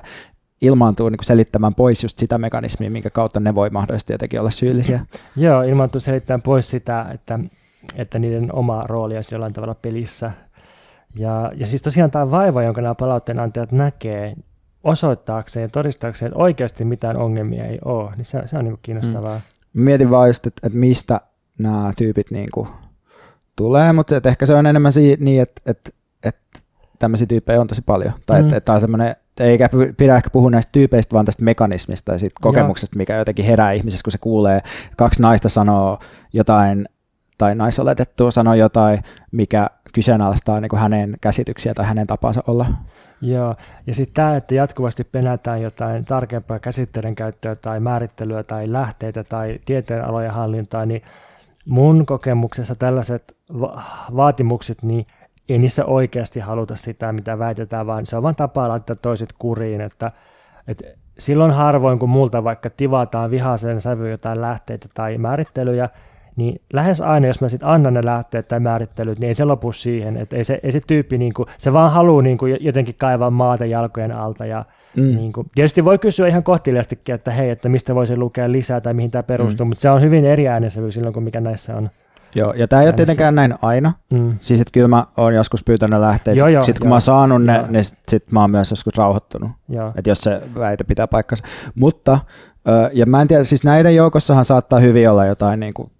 S1: ilmaantuu niin selittämään pois just sitä mekanismia, minkä kautta ne voi mahdollisesti jotenkin olla syyllisiä. [clears throat]
S2: Joo, ilmaantuu selittämään pois sitä, että että niiden oma rooli olisi jollain tavalla pelissä. Ja, ja siis tosiaan tämä vaiva, jonka nämä palautteenantajat näkee osoittaakseen ja todistaakseen, että oikeasti mitään ongelmia ei ole, niin se, se on niin kiinnostavaa.
S1: Mm. Mietin vaan just, että, että mistä nämä tyypit niin kuin tulee, mutta että ehkä se on enemmän si- niin, että, että, että tämmöisiä tyyppejä on tosi paljon. Tai mm. että, että tämä on semmoinen, eikä pidä ehkä puhua näistä tyypeistä, vaan tästä mekanismista ja siitä kokemuksesta, mikä jotenkin herää ihmisessä, kun se kuulee, kaksi naista sanoo jotain tai naisoletettua sanoi jotain, mikä kyseenalaistaa niin kuin hänen käsityksiä tai hänen tapansa olla.
S2: Joo, ja sitten tämä, että jatkuvasti penätään jotain tarkempaa käsitteiden käyttöä tai määrittelyä tai lähteitä tai tieteenalojen hallintaa, niin mun kokemuksessa tällaiset va- vaatimukset, niin ei niissä oikeasti haluta sitä, mitä väitetään, vaan se on vain tapa laittaa toiset kuriin, että, että silloin harvoin, kun multa vaikka tivataan vihaisen sävyyn jotain lähteitä tai määrittelyjä, niin lähes aina, jos mä sitten annan ne lähteet tai määrittelyt, niin ei se lopu siihen, että ei se, ei se tyyppi, niin kuin, se vaan haluaa niin kuin jotenkin kaivaa maata jalkojen alta ja Mm. Niin kuin, tietysti voi kysyä ihan kohteliastikin, että hei, että mistä voisi lukea lisää tai mihin tämä perustuu, mm. mutta se on hyvin eri äänesävy silloin kuin mikä näissä on.
S1: Joo, ja tämä ei ole tietenkään näin aina. Mm. Siis, että kyllä mä oon joskus pyytänyt lähteet, sitten sit, kun joo, mä oon saanut joo. ne, niin sitten sit mä oon myös joskus rauhoittunut, että jos se väite pitää paikkansa. Mutta, ja mä en tiedä, siis näiden joukossahan saattaa hyvin olla jotain niin kuin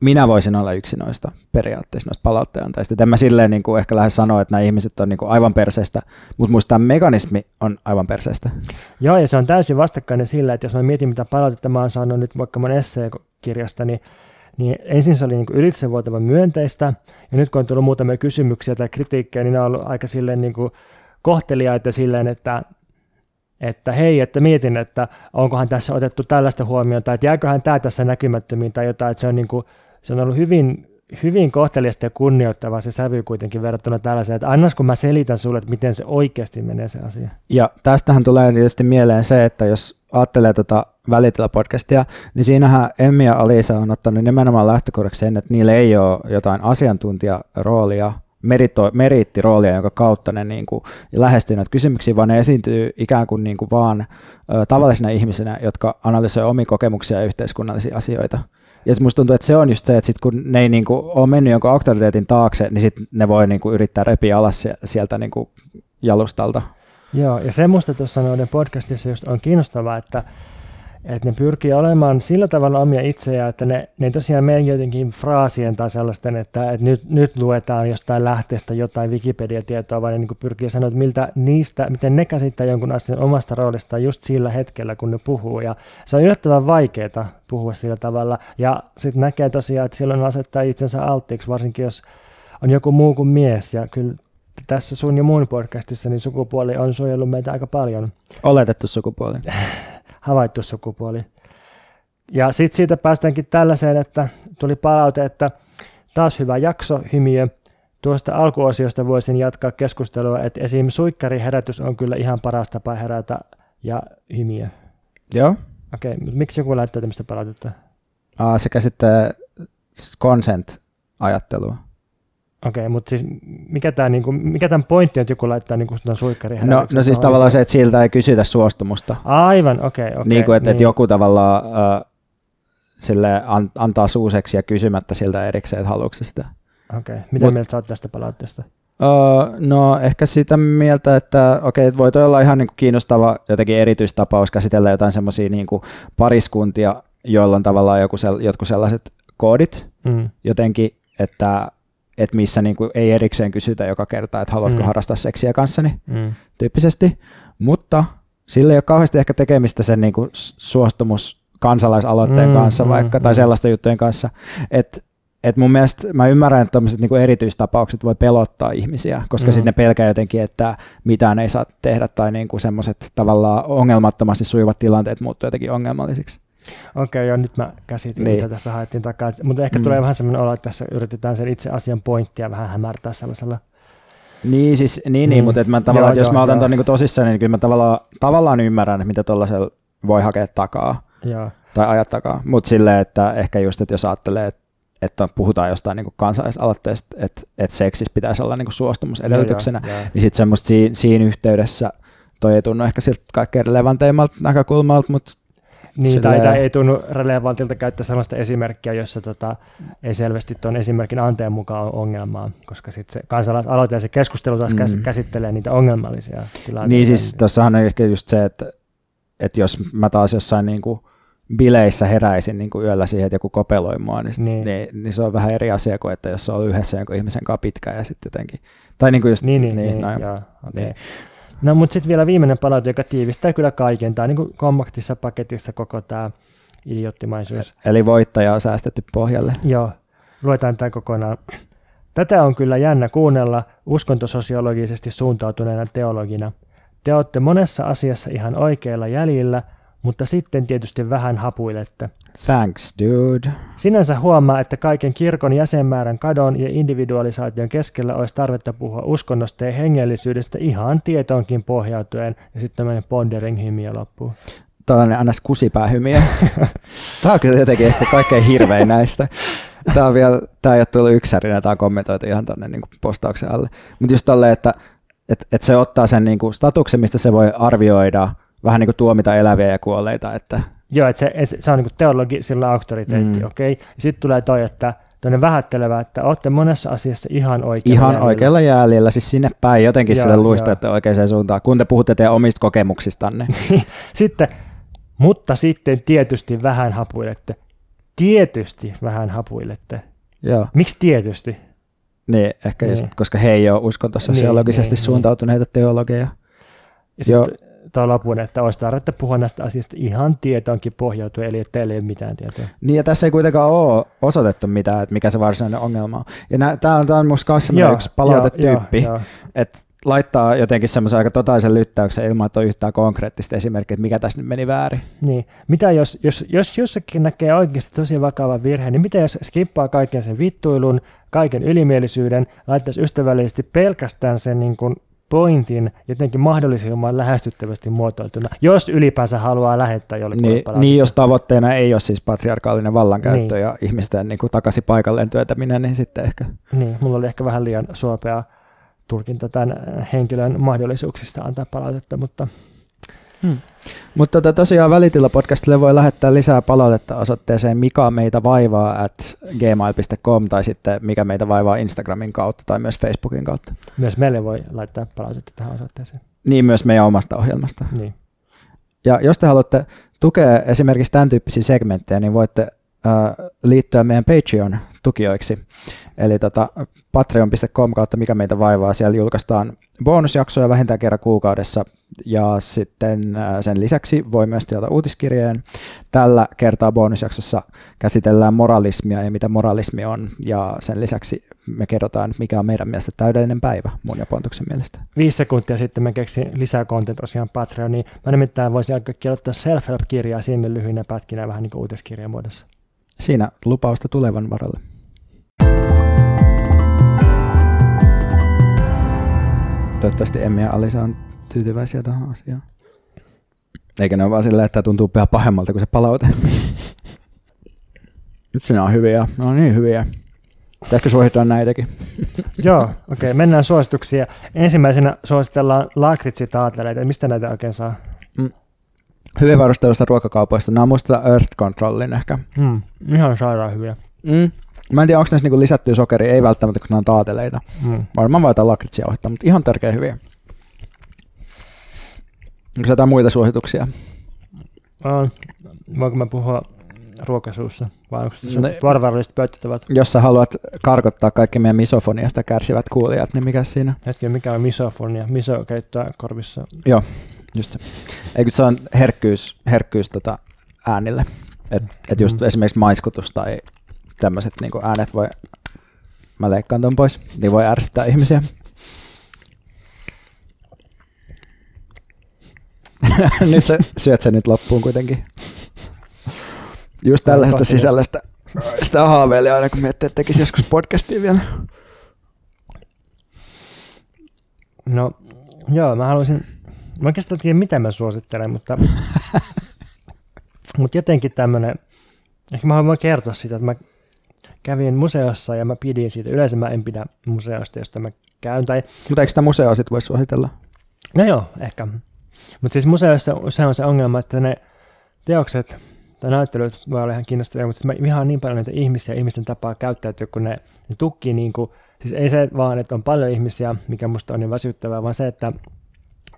S1: minä voisin olla yksi noista periaatteessa noista palautteenantajista. En mä silleen niin kuin ehkä lähde sanoa, että nämä ihmiset on niin kuin aivan perseestä, mutta muista tämä mekanismi on aivan perseestä.
S2: Joo, ja se on täysin vastakkainen sillä, että jos mä mietin, mitä palautetta mä oon saanut nyt vaikka mun esseekirjasta, niin niin ensin se oli niin ylitsevuotava myönteistä, ja nyt kun on tullut muutamia kysymyksiä tai kritiikkejä, niin ne on ollut aika silleen niin kohteliaita silleen, että että hei, että mietin, että onkohan tässä otettu tällaista huomioon, tai että jääköhän tämä tässä näkymättömiin tai jotain, että se on niin kuin, se on ollut hyvin, hyvin kohteliasta ja kunnioittava se sävy kuitenkin verrattuna tällaiseen, että annas kun mä selitän sulle, että miten se oikeasti menee se asia.
S1: Ja tästähän tulee tietysti mieleen se, että jos ajattelee tuota Välitila-podcastia, niin siinähän Emmi ja Alisa on ottanut nimenomaan lähtökohdaksi sen, että niillä ei ole jotain asiantuntijaroolia, merito, meriittiroolia, jonka kautta ne niin kuin, lähestyy näitä kysymyksiä, vaan ne esiintyy ikään kuin, niin kuin vaan ö, tavallisina ihmisinä, jotka analysoivat omia kokemuksia ja yhteiskunnallisia asioita. Ja musta tuntuu, että se on just se, että sit kun ne ei niinku ole mennyt jonkun auktoriteetin taakse, niin sit ne voi niinku yrittää repiä alas sieltä niinku jalustalta.
S2: Joo, ja se musta tuossa noiden podcastissa just on kiinnostavaa, että että ne pyrkii olemaan sillä tavalla omia itseä, että ne, ne tosiaan mene jotenkin fraasien tai sellaisten, että, että nyt, nyt luetaan jostain lähteestä jotain Wikipedia-tietoa, vaan ne niin pyrkii sanoa, että miltä niistä, miten ne käsittää jonkun asian omasta roolista just sillä hetkellä, kun ne puhuu. Ja se on yllättävän vaikeaa puhua sillä tavalla. Ja sitten näkee tosiaan, että silloin asettaa itsensä alttiiksi, varsinkin jos on joku muu kuin mies. Ja kyllä tässä sun ja mun podcastissa niin sukupuoli on suojellut meitä aika paljon.
S1: Oletettu sukupuoli. [laughs]
S2: Havaittu sukupuoli. Ja sitten siitä päästäänkin tällaiseen, että tuli palaute, että taas hyvä jakso, hymiö. Tuosta alkuosiosta voisin jatkaa keskustelua, että esim. suikkariherätys on kyllä ihan paras tapa herätä ja hymiö.
S1: Joo.
S2: Okei, okay, miksi joku laittaa tämmöistä palautetta?
S1: Aa, se käsittää consent-ajattelua.
S2: Okei, okay, mutta siis mikä, tää, niinku, mikä tämän pointti on, että joku laittaa niinku suikkari
S1: No, no siis tavallaan se, että siltä ei kysytä suostumusta.
S2: Aivan, okei. Okay, okay,
S1: niin kuin, että, niin. että joku tavallaan äh, sille an, antaa suuseksi ja kysymättä siltä erikseen, että haluatko sitä.
S2: Okei, okay. mitä Mut, mieltä sä oot tästä palautteesta?
S1: Uh, no ehkä sitä mieltä, että okei, okay, voi olla ihan niin kuin kiinnostava jotenkin erityistapaus käsitellä jotain semmoisia niin pariskuntia, joilla on tavallaan joku sel, jotkut sellaiset koodit mm. jotenkin, että, että missä niin kuin ei erikseen kysytä joka kerta, että haluatko mm. harrastaa seksiä kanssani mm. tyyppisesti, mutta sillä ei ole kauheasti ehkä tekemistä sen niin kuin suostumus kansalaisaloitteen mm, kanssa mm, vaikka, mm, tai sellaista juttujen kanssa, että et mun mielestä mä ymmärrän, että tämmöiset niinku erityistapaukset voi pelottaa ihmisiä, koska mm. sitten ne pelkää jotenkin, että mitään ei saa tehdä tai niinku semmoiset tavallaan ongelmattomasti sujuvat tilanteet muuttuu jotenkin ongelmallisiksi.
S2: Okei, okay, joo, nyt mä käsitin, niin. mitä tässä haettiin takaa. Mutta ehkä mm. tulee vähän semmoinen olo, että tässä yritetään sen itse asian pointtia vähän hämärtää sellaisella
S1: niin, siis, niin, niin mm. niin mutta mä tavallaan, joo, että jos joo, mä otan tuon niin tosissaan, niin kyllä mä tavallaan, tavallaan ymmärrän, mitä tuollaisella voi hakea takaa. Joo. Tai ajat takaa. Mutta silleen, että ehkä just, että jos ajattelee, että että puhutaan jostain niin kansalaisaloitteesta, että, että seksissä pitäisi olla niin suostumus edellytyksenä, joo, joo, niin sitten semmoista siinä, siinä yhteydessä toi ei tunnu ehkä siltä kaikkein relevanteimmalta näkökulmalta, mutta
S2: niin, tai, tai ei tunnu relevantilta käyttää sellaista esimerkkiä, jossa tota, ei selvästi tuon esimerkin anteen mukaan ole ongelmaa, koska sitten se kansalaisaloite ja se keskustelu taas mm. käsittelee niitä ongelmallisia tilanteita.
S1: Niin siis tuossahan on ehkä just se, että, että jos mä taas jossain niin kuin bileissä heräisin niin kuin yöllä siihen, että joku kopeloi mua, niin, niin. Niin, niin se on vähän eri asia kuin, että jos on yhdessä jonkun ihmisen kanssa pitkään ja sitten jotenkin, tai niin kuin just,
S2: niin, niin, niin, niin, no, joo, okay. niin. No mutta sitten vielä viimeinen palaute, joka tiivistää kyllä kaiken. Tämä on niin kompaktissa paketissa koko tämä idiottimaisuus.
S1: Eli voittaja on säästetty pohjalle.
S2: Joo, luetaan tämä kokonaan. Tätä on kyllä jännä kuunnella uskontososiologisesti suuntautuneena teologina. Te olette monessa asiassa ihan oikeilla jäljillä – mutta sitten tietysti vähän hapuilette.
S1: Thanks, dude.
S2: Sinänsä huomaa, että kaiken kirkon jäsenmäärän kadon ja individualisaation keskellä olisi tarvetta puhua uskonnosta ja hengellisyydestä ihan tietoonkin pohjautuen, ja sitten tämmöinen pondering hymiö loppuu.
S1: Tällainen ns. kusipäähymiö. [laughs] Tämä on kyllä jotenkin ehkä kaikkein hirvein näistä. Tämä, on vielä, tämä ei ole tullut yksärinä, tämä on kommentoitu ihan tuonne niin postauksen alle. Mutta just tolleen, että, että, että se ottaa sen niin kuin statuksen, mistä se voi arvioida – vähän niin kuin tuomita eläviä ja kuolleita. Että...
S2: Joo, että se, se on niin kuin teologi, sillä auktoriteetti, mm. okei. Okay? Sitten tulee toi, että tuonne vähättelevä, että olette monessa asiassa ihan oikealla
S1: Ihan jäljellä. oikealla jäljellä, siis sinne päin jotenkin joo, sille luistatte oikeaan suuntaan, kun te puhutte teidän omista kokemuksistanne. [laughs]
S2: sitten, mutta sitten tietysti vähän hapuilette. Tietysti vähän hapuilette. Joo. Miksi tietysti?
S1: Niin, ehkä niin. just, koska he ei ole uskontososiologisesti niin, niin, suuntautuneita niin. teologeja.
S2: Ja sitten tai lopun, että olisi tarvetta puhua näistä asioista ihan tietoonkin pohjautuen, eli että teillä ei ole mitään tietoa.
S1: Niin, ja tässä ei kuitenkaan ole osoitettu mitään, että mikä se varsinainen ongelma on. Ja tämä on, tämä on musta myös yksi palautetyyppi, että laittaa jotenkin semmoisen aika totaisen lyttäyksen ilman, että on yhtään konkreettista esimerkkiä, että mikä tässä nyt meni väärin.
S2: Niin. Mitä jos, jos, jos jossakin näkee oikeasti tosi vakava virhe, niin mitä jos skippaa kaiken sen vittuilun, kaiken ylimielisyyden, laittaisi ystävällisesti pelkästään sen niin kuin pointin jotenkin mahdollisimman lähestyttävästi muotoiltuna, jos ylipäänsä haluaa lähettää jollekin
S1: niin, niin, jos tavoitteena ei ole siis patriarkaalinen vallankäyttö niin. ja ihmisten niin kuin takaisin paikalleen työtäminen, niin sitten ehkä.
S2: Niin, mulla oli ehkä vähän liian suopea tulkinta tämän henkilön mahdollisuuksista antaa palautetta, mutta
S1: Hmm. Mutta tota, tosiaan Välitila-podcastille voi lähettää lisää palautetta osoitteeseen mikä meitä vaivaa at gmail.com tai sitten mikä meitä vaivaa Instagramin kautta tai myös Facebookin kautta.
S2: Myös meille voi laittaa palautetta tähän osoitteeseen.
S1: Niin, myös meidän omasta ohjelmasta.
S2: Niin.
S1: Ja jos te haluatte tukea esimerkiksi tämän tyyppisiä segmenttejä, niin voitte liittyä meidän Patreon-tukijoiksi. Eli tota, patreon.com kautta mikä meitä vaivaa. Siellä julkaistaan bonusjaksoja vähintään kerran kuukaudessa ja sitten sen lisäksi voi myös tilata uutiskirjeen. Tällä kertaa bonusjaksossa käsitellään moralismia ja mitä moralismi on ja sen lisäksi me kerrotaan, mikä on meidän mielestä täydellinen päivä mun ja Pontuksen mielestä.
S2: Viisi sekuntia sitten mä keksin lisää content tosiaan Patreoniin. Mä nimittäin voisin aika kirjoittaa self-help-kirjaa sinne lyhyinä pätkinä vähän niin kuin uutiskirjan muodossa.
S1: Siinä lupausta tulevan varalle. Toivottavasti Emmi ja Alisa on tyytyväisiä tähän asiaan. Eikä ne ole vaan silleen, että tuntuu vähän pahemmalta kuin se palaute. Nyt siinä on hyviä. Ne on niin hyviä. Pitäisikö suositella näitäkin? [laughs]
S2: Joo, okei. Okay, mennään suosituksiin. Ensimmäisenä suositellaan lakritsitaateleita. Mistä näitä oikein saa? Mm.
S1: Hyvin varustelusta ruokakaupoista. Nämä on muista Earth Controlin ehkä.
S2: Mm. Ihan sairaan hyviä.
S1: Mm. Mä en tiedä, onko näissä niinku lisättyä sokeria, ei välttämättä, kun nämä on taateleita. Mm. Varmaan vaan jotain lakritsia ohittaa, mutta ihan tärkeä hyviä. Onko jotain muita suosituksia?
S2: Uh, voinko mä puhua ruokasuussa, vai onko se no, pöyttävät?
S1: Jos sä haluat karkottaa kaikki meidän misofoniasta kärsivät kuulijat, niin mikä siinä?
S2: Hetki, mikä on misofonia? Miso keittää korvissa.
S1: Joo, just. Eikö se on herkkyys, herkkyys tota äänille? Et, et just mm. esimerkiksi maiskutus tai tämmöiset niin äänet voi, mä leikkaan ton pois, niin voi ärsyttää ihmisiä. [laughs] nyt sä syöt sen nyt loppuun kuitenkin. Just tällaista sisällöstä sitä haaveilee aina, kun miettii, että tekisi joskus podcastia vielä.
S2: No, joo, mä haluaisin, mä oikeastaan tiedä mitä mä suosittelen, mutta, [laughs] mutta jotenkin tämmönen, ehkä mä haluan kertoa siitä, että mä kävin museossa ja mä pidin siitä. Yleensä mä en pidä museosta, josta mä käyn. Tai...
S1: Mutta eikö sitä museoa sitten voi suositella?
S2: No joo, ehkä. Mutta siis museossa se on se ongelma, että ne teokset tai näyttelyt voi olla ihan kiinnostavia, mutta mä vihaan niin paljon niitä ihmisiä ihmisten tapaa käyttäytyä, kun ne, ne tukkii niin kuin, siis ei se vaan, että on paljon ihmisiä, mikä musta on niin väsyttävää, vaan se, että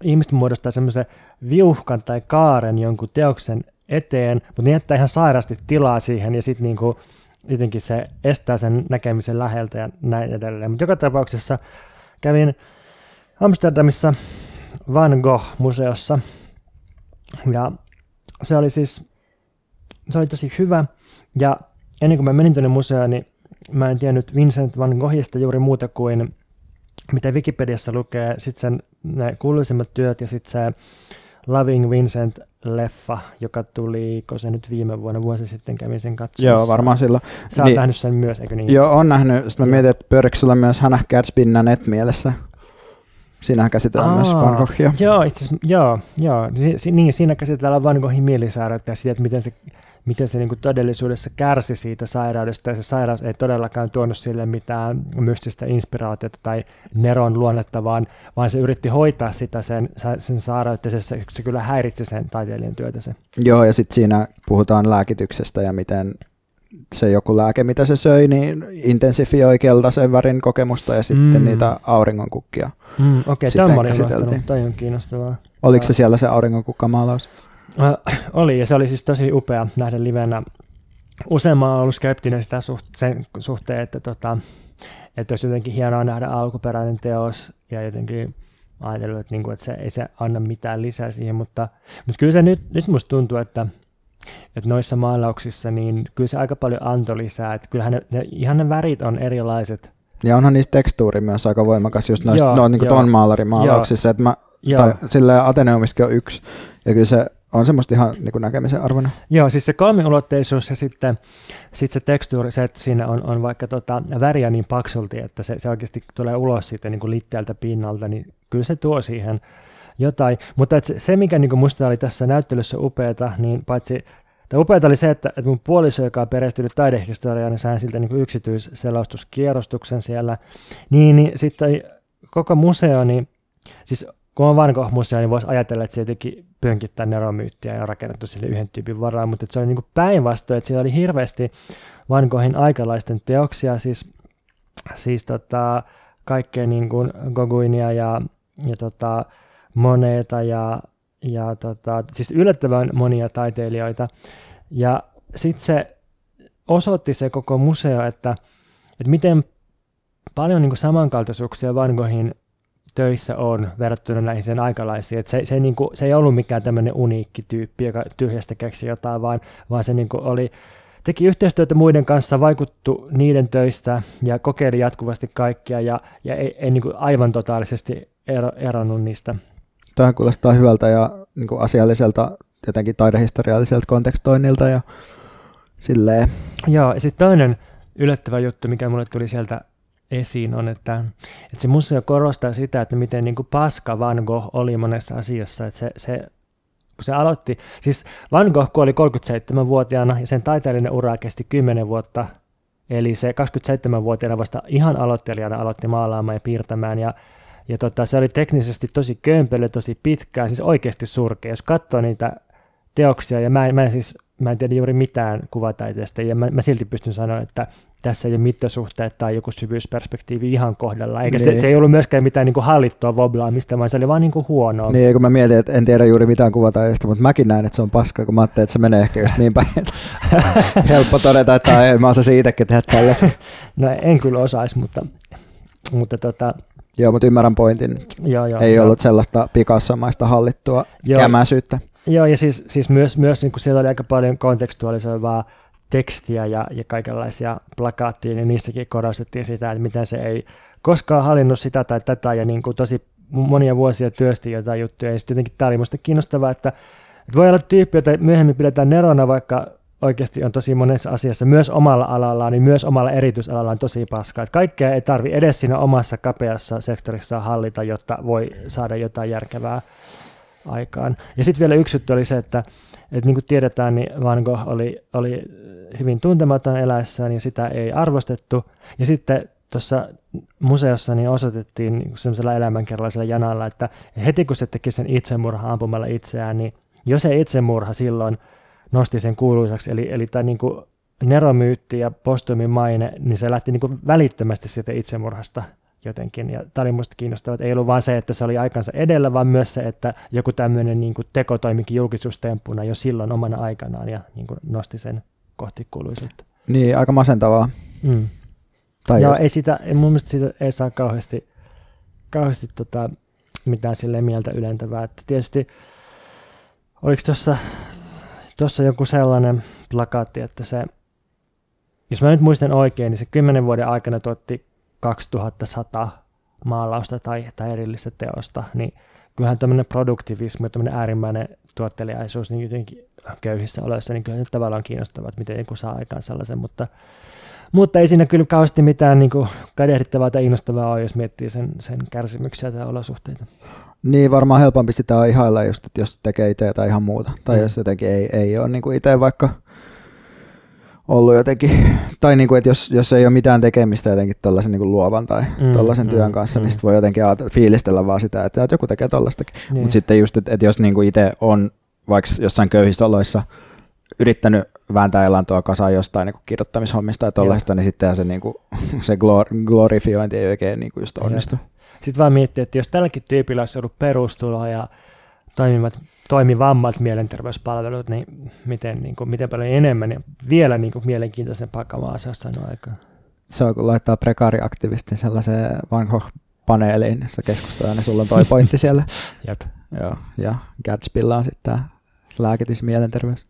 S2: ihmiset muodostaa semmoisen viuhkan tai kaaren jonkun teoksen eteen, mutta ne jättää ihan sairaasti tilaa siihen ja sitten niinku jotenkin se estää sen näkemisen läheltä ja näin edelleen. Mutta joka tapauksessa kävin Amsterdamissa Van Gogh-museossa ja se oli siis se oli tosi hyvä ja ennen kuin mä menin tuonne museoon, niin mä en tiennyt Vincent van Goghista juuri muuta kuin mitä Wikipediassa lukee, sitten sen ne kuuluisimmat työt ja sitten se Loving Vincent leffa, joka tuli, kun se nyt viime vuonna, vuosi sitten kävin sen katsomassa.
S1: Joo, varmaan silloin.
S2: Sä oot niin, nähnyt sen myös, eikö niin?
S1: Joo, on nähnyt. Sitten mä mietin, että pyörikö sulla myös Hannah Gadsbyn net mielessä? Siinähän käsitellään Aa, myös Van Goghia.
S2: Joo, itse joo, joo. Si, si, niin, siinä käsitellään Van Goghin mielisairautta ja sitä, että miten se miten se niin kuin todellisuudessa kärsi siitä sairaudesta, ja se sairaus ei todellakaan tuonut sille mitään mystistä inspiraatiota tai Neron luonnetta, vaan, vaan se yritti hoitaa sitä sen, sen sairautta, ja se, se kyllä häiritsi sen taiteilijan työtä. Se.
S1: Joo, ja sitten siinä puhutaan lääkityksestä ja miten se joku lääke, mitä se söi, niin intensifioi keltaisen värin kokemusta ja sitten mm. niitä auringonkukkia.
S2: Mm, Okei, okay, tämä on Tämä on kiinnostavaa.
S1: Oliko se siellä se auringonkukkamaalaus?
S2: Oli, ja se oli siis tosi upea nähdä livenä. Useamman on ollut skeptinen sitä suht, sen suhteen, että, tota, että olisi jotenkin hienoa nähdä alkuperäinen teos ja jotenkin ajatellut, että, niin kuin, että se ei se anna mitään lisää siihen, mutta, mutta kyllä se nyt, nyt musta tuntuu, että, että noissa maalauksissa niin kyllä se aika paljon antoi lisää, että kyllähän ne, ne, ihan ne värit on erilaiset.
S1: Ja onhan niistä tekstuuri myös aika voimakas just noista, joo, no, niin kuin ton maalarin maalauksissa, että mä, tai silleen Ateneumiskin on yksi, ja kyllä se on semmoista ihan niin kuin näkemisen arvona.
S2: Joo, siis se kolmiulotteisuus ja sitten sit se tekstuuri, se, että siinä on, on vaikka tota väriä niin paksulti, että se, se oikeasti tulee ulos siitä niin kuin litteältä pinnalta, niin kyllä se tuo siihen jotain. Mutta se, se, mikä niin kuin musta oli tässä näyttelyssä upeata, niin paitsi Tämä upeata oli se, että, että mun puoliso, joka on perehtynyt taidehistoriaan, niin sain siltä niin yksityisselostuskierrostuksen siellä. Niin, niin sitten koko museo, niin siis kun on Van Gogh-museo, niin voisi ajatella, että se jotenkin pönkittää neromyyttiä ja rakennettu sille yhden tyypin varaan, mutta se oli niin päinvastoin, että siellä oli hirveästi Van Goghin aikalaisten teoksia, siis, siis tota, kaikkea niin kuin Goguinia ja, ja tota, Moneta ja, ja tota, siis yllättävän monia taiteilijoita. Ja sitten se osoitti se koko museo, että, että miten paljon niin kuin samankaltaisuuksia Van Goghin töissä on verrattuna näihin sen aikalaisiin. Että se, se, niin kuin, se ei ollut mikään tämmöinen uniikki tyyppi, joka tyhjästä keksi jotain, vaan, vaan se niin kuin oli, teki yhteistyötä muiden kanssa, vaikuttu niiden töistä ja kokeili jatkuvasti kaikkia ja, ja ei, ei niin kuin aivan totaalisesti ero, eronnut niistä.
S1: Tähän kuulostaa hyvältä ja niin kuin asialliselta, jotenkin taidehistorialliselta kontekstoinnilta ja silleen.
S2: Joo, ja sitten toinen yllättävä juttu, mikä mulle tuli sieltä esiin, on, että, että se museo korostaa sitä, että miten niin kuin paska Van Gogh oli monessa asiassa. Että se, se, kun se aloitti, siis Van Gogh kuoli 37-vuotiaana ja sen taiteellinen ura kesti 10 vuotta, eli se 27-vuotiaana vasta ihan aloittelijana aloitti maalaamaan ja piirtämään, ja, ja tota, se oli teknisesti tosi kömpelö, tosi pitkään, siis oikeasti surkea. Jos katsoo niitä teoksia, ja mä en, mä en siis mä en tiedä juuri mitään kuvataiteesta, ja mä, mä silti pystyn sanoa, että tässä ei ole mittasuhteet tai joku syvyysperspektiivi ihan kohdalla, eikä niin. se, se ei ollut myöskään mitään niin kuin hallittua voblaamista, vaan se oli vaan niin kuin huonoa.
S1: Niin, kun mä mietin, että en tiedä juuri mitään kuvataiteesta, mutta mäkin näen, että se on paska, kun mä ajattelin, että se menee ehkä just niin päin, [laughs] helppo todeta, että ei, mä osaisin itsekin tehdä tällaisen.
S2: no en kyllä osaisi, mutta, mutta tota,
S1: Joo, mutta ymmärrän pointin.
S2: Joo, joo,
S1: ei
S2: joo.
S1: ollut sellaista pikassomaista hallittua
S2: Joo.
S1: kämäsyyttä.
S2: Joo, ja siis, siis myös, myös niin kuin siellä oli aika paljon kontekstualisoivaa tekstiä ja, ja kaikenlaisia plakaattia, niin niissäkin korostettiin sitä, että miten se ei koskaan hallinnut sitä tai tätä, ja niin kuin tosi monia vuosia työsti jotain juttuja, ja sitten jotenkin tämä oli minusta kiinnostavaa, että, että voi olla tyyppi, jota myöhemmin pidetään nerona, vaikka oikeasti on tosi monessa asiassa, myös omalla alallaan, niin myös omalla erityisalallaan tosi paskaa. Että kaikkea ei tarvi edes siinä omassa kapeassa sektorissa hallita, jotta voi saada jotain järkevää aikaan. Ja sitten vielä yksi juttu oli se, että, että niin kuin tiedetään, niin Van Gogh oli, oli hyvin tuntematon eläessään ja sitä ei arvostettu. Ja sitten tuossa museossa niin osoitettiin niin semmoisella elämänkerrallisella janalla, että heti kun se teki sen itsemurha ampumalla itseään, niin jos se itsemurha silloin nosti sen kuuluisaksi, eli, eli tämä niin kuin neromyytti ja postumin maine, niin se lähti niin kuin välittömästi siitä itsemurhasta jotenkin. Ja tämä oli minusta kiinnostavaa, että ei ollut vain se, että se oli aikansa edellä, vaan myös se, että joku tämmöinen niin kuin teko toimikin julkisuustemppuna jo silloin omana aikanaan ja niin kuin nosti sen kohti kuuluisuutta.
S1: Niin, aika masentavaa.
S2: Mm.
S1: Tai
S2: Joo, ei sitä, mun mielestä siitä ei saa kauheasti, kauheasti tota, mitään sille mieltä ylentävää. Että tietysti, oliko tuossa tuossa joku sellainen plakaatti, että se, jos mä nyt muistan oikein, niin se kymmenen vuoden aikana tuotti 2100 maalausta tai, tai erillistä teosta, niin kyllähän tämmöinen produktivismi ja tämmöinen äärimmäinen tuotteliaisuus niin jotenkin köyhissä oloissa, niin kyllä se tavallaan kiinnostavaa, että miten joku saa aikaan sellaisen, mutta, mutta ei siinä kyllä kauheasti mitään niin kuin kadehdittavaa tai innostavaa ole, jos miettii sen, sen kärsimyksiä tai olosuhteita.
S1: Niin, varmaan helpompi sitä on ihailla just, että jos tekee itse jotain ihan muuta. Tai mm. jos jotenkin ei, ei ole niin kuin itse vaikka ollut jotenkin, [laughs] tai niin kuin, että jos, jos ei ole mitään tekemistä jotenkin tällaisen niin kuin luovan tai mm, tällaisen mm, työn kanssa, mm. niin sitten voi jotenkin fiilistellä vaan sitä, että, että joku tekee tollastakin. Niin. Mutta sitten just, että, että jos niin kuin itse on vaikka jossain köyhissä oloissa yrittänyt vääntää elantoa kasaan jostain niin kuin kirjoittamishommista tai tollaista, niin sitten se, niin kuin, [laughs] se glor- glorifiointi ei oikein niin kuin just onnistu.
S2: Sitten vaan miettiä, että jos tälläkin tyypillä olisi ollut perustulo ja toimivat, toimivammat mielenterveyspalvelut, niin miten, niin kuin, miten paljon enemmän ja vielä niin kuin, mielenkiintoisempaa kamaa se olisi aikaan.
S1: Se on, kun laittaa prekaariaktivistin sellaiseen vanho paneeliin, jossa keskustellaan, niin sulla on toi pointti siellä. [laughs]
S2: Jep.
S1: Joo, ja Gatsbylla on sitten tämä lääkitys mielenterveys.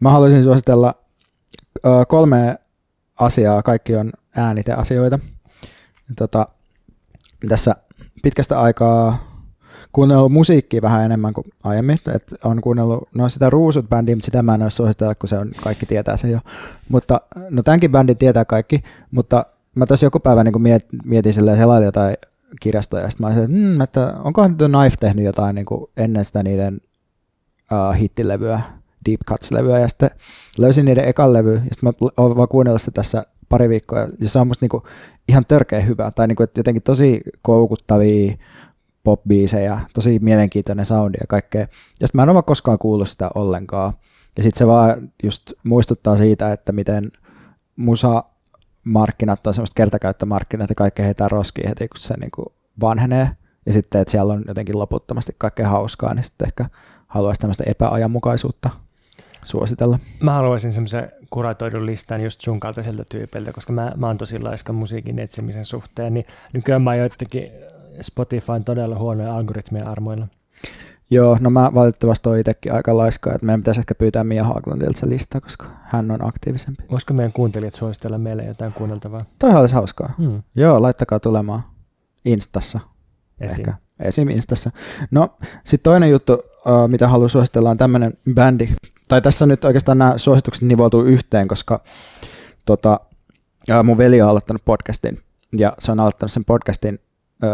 S1: Mä haluaisin suositella ö, kolme asiaa, kaikki on ääniteasioita. Tota, tässä pitkästä aikaa kuunnellut musiikkia vähän enemmän kuin aiemmin. Et on kuunnellut no sitä Ruusut-bändiä, mutta sitä mä en ole suositella, kun se on, kaikki tietää se jo. Mutta no tämänkin bändin tietää kaikki, mutta mä tässä joku päivä niin miet, mietin silleen selailla jotain kirjastoja, ja sitten mä olisin, että, mm, että onkohan The Knife tehnyt jotain niin kuin ennen sitä niiden uh, hittilevyä, Deep Cuts-levyä, ja sitten löysin niiden ekan levy, ja sitten mä oon vaan kuunnellut sitä tässä pari viikkoa, ja se on musta niinku ihan törkeä hyvä, tai niinku, että jotenkin tosi koukuttavia popbiisejä, tosi mielenkiintoinen soundi ja kaikkea. Ja sitten mä en ole koskaan kuullut sitä ollenkaan. Ja sitten se vaan just muistuttaa siitä, että miten musa markkinat on semmoista kertakäyttömarkkinat ja kaikkea heitä roskiin heti, kun se niinku vanhenee. Ja sitten, että siellä on jotenkin loputtomasti kaikkea hauskaa, niin sitten ehkä haluaisi tämmöistä epäajanmukaisuutta suositella.
S2: Mä haluaisin semmoisen kuratoidun listan just sun kaltaiselta tyypiltä, koska mä, mä oon tosi laiska musiikin etsimisen suhteen, niin nykyään mä oon jotenkin Spotifyn todella huonoja algoritmien armoilla.
S1: Joo, no mä valitettavasti oon itsekin aika laiskaa, että meidän pitäisi ehkä pyytää Mia Haaglundilta se lista, koska hän on aktiivisempi.
S2: Voisiko meidän kuuntelijat suositella meille jotain kuunneltavaa?
S1: Toi olisi hauskaa.
S2: Hmm.
S1: Joo, laittakaa tulemaan Instassa.
S2: Esim.
S1: Ehkä. Esim. Instassa. No, sitten toinen juttu, mitä haluan suositella, on tämmöinen bändi. Tai tässä nyt oikeastaan nämä suositukset nivoutuu yhteen, koska tota, mun veli on aloittanut podcastin, ja se on aloittanut sen podcastin,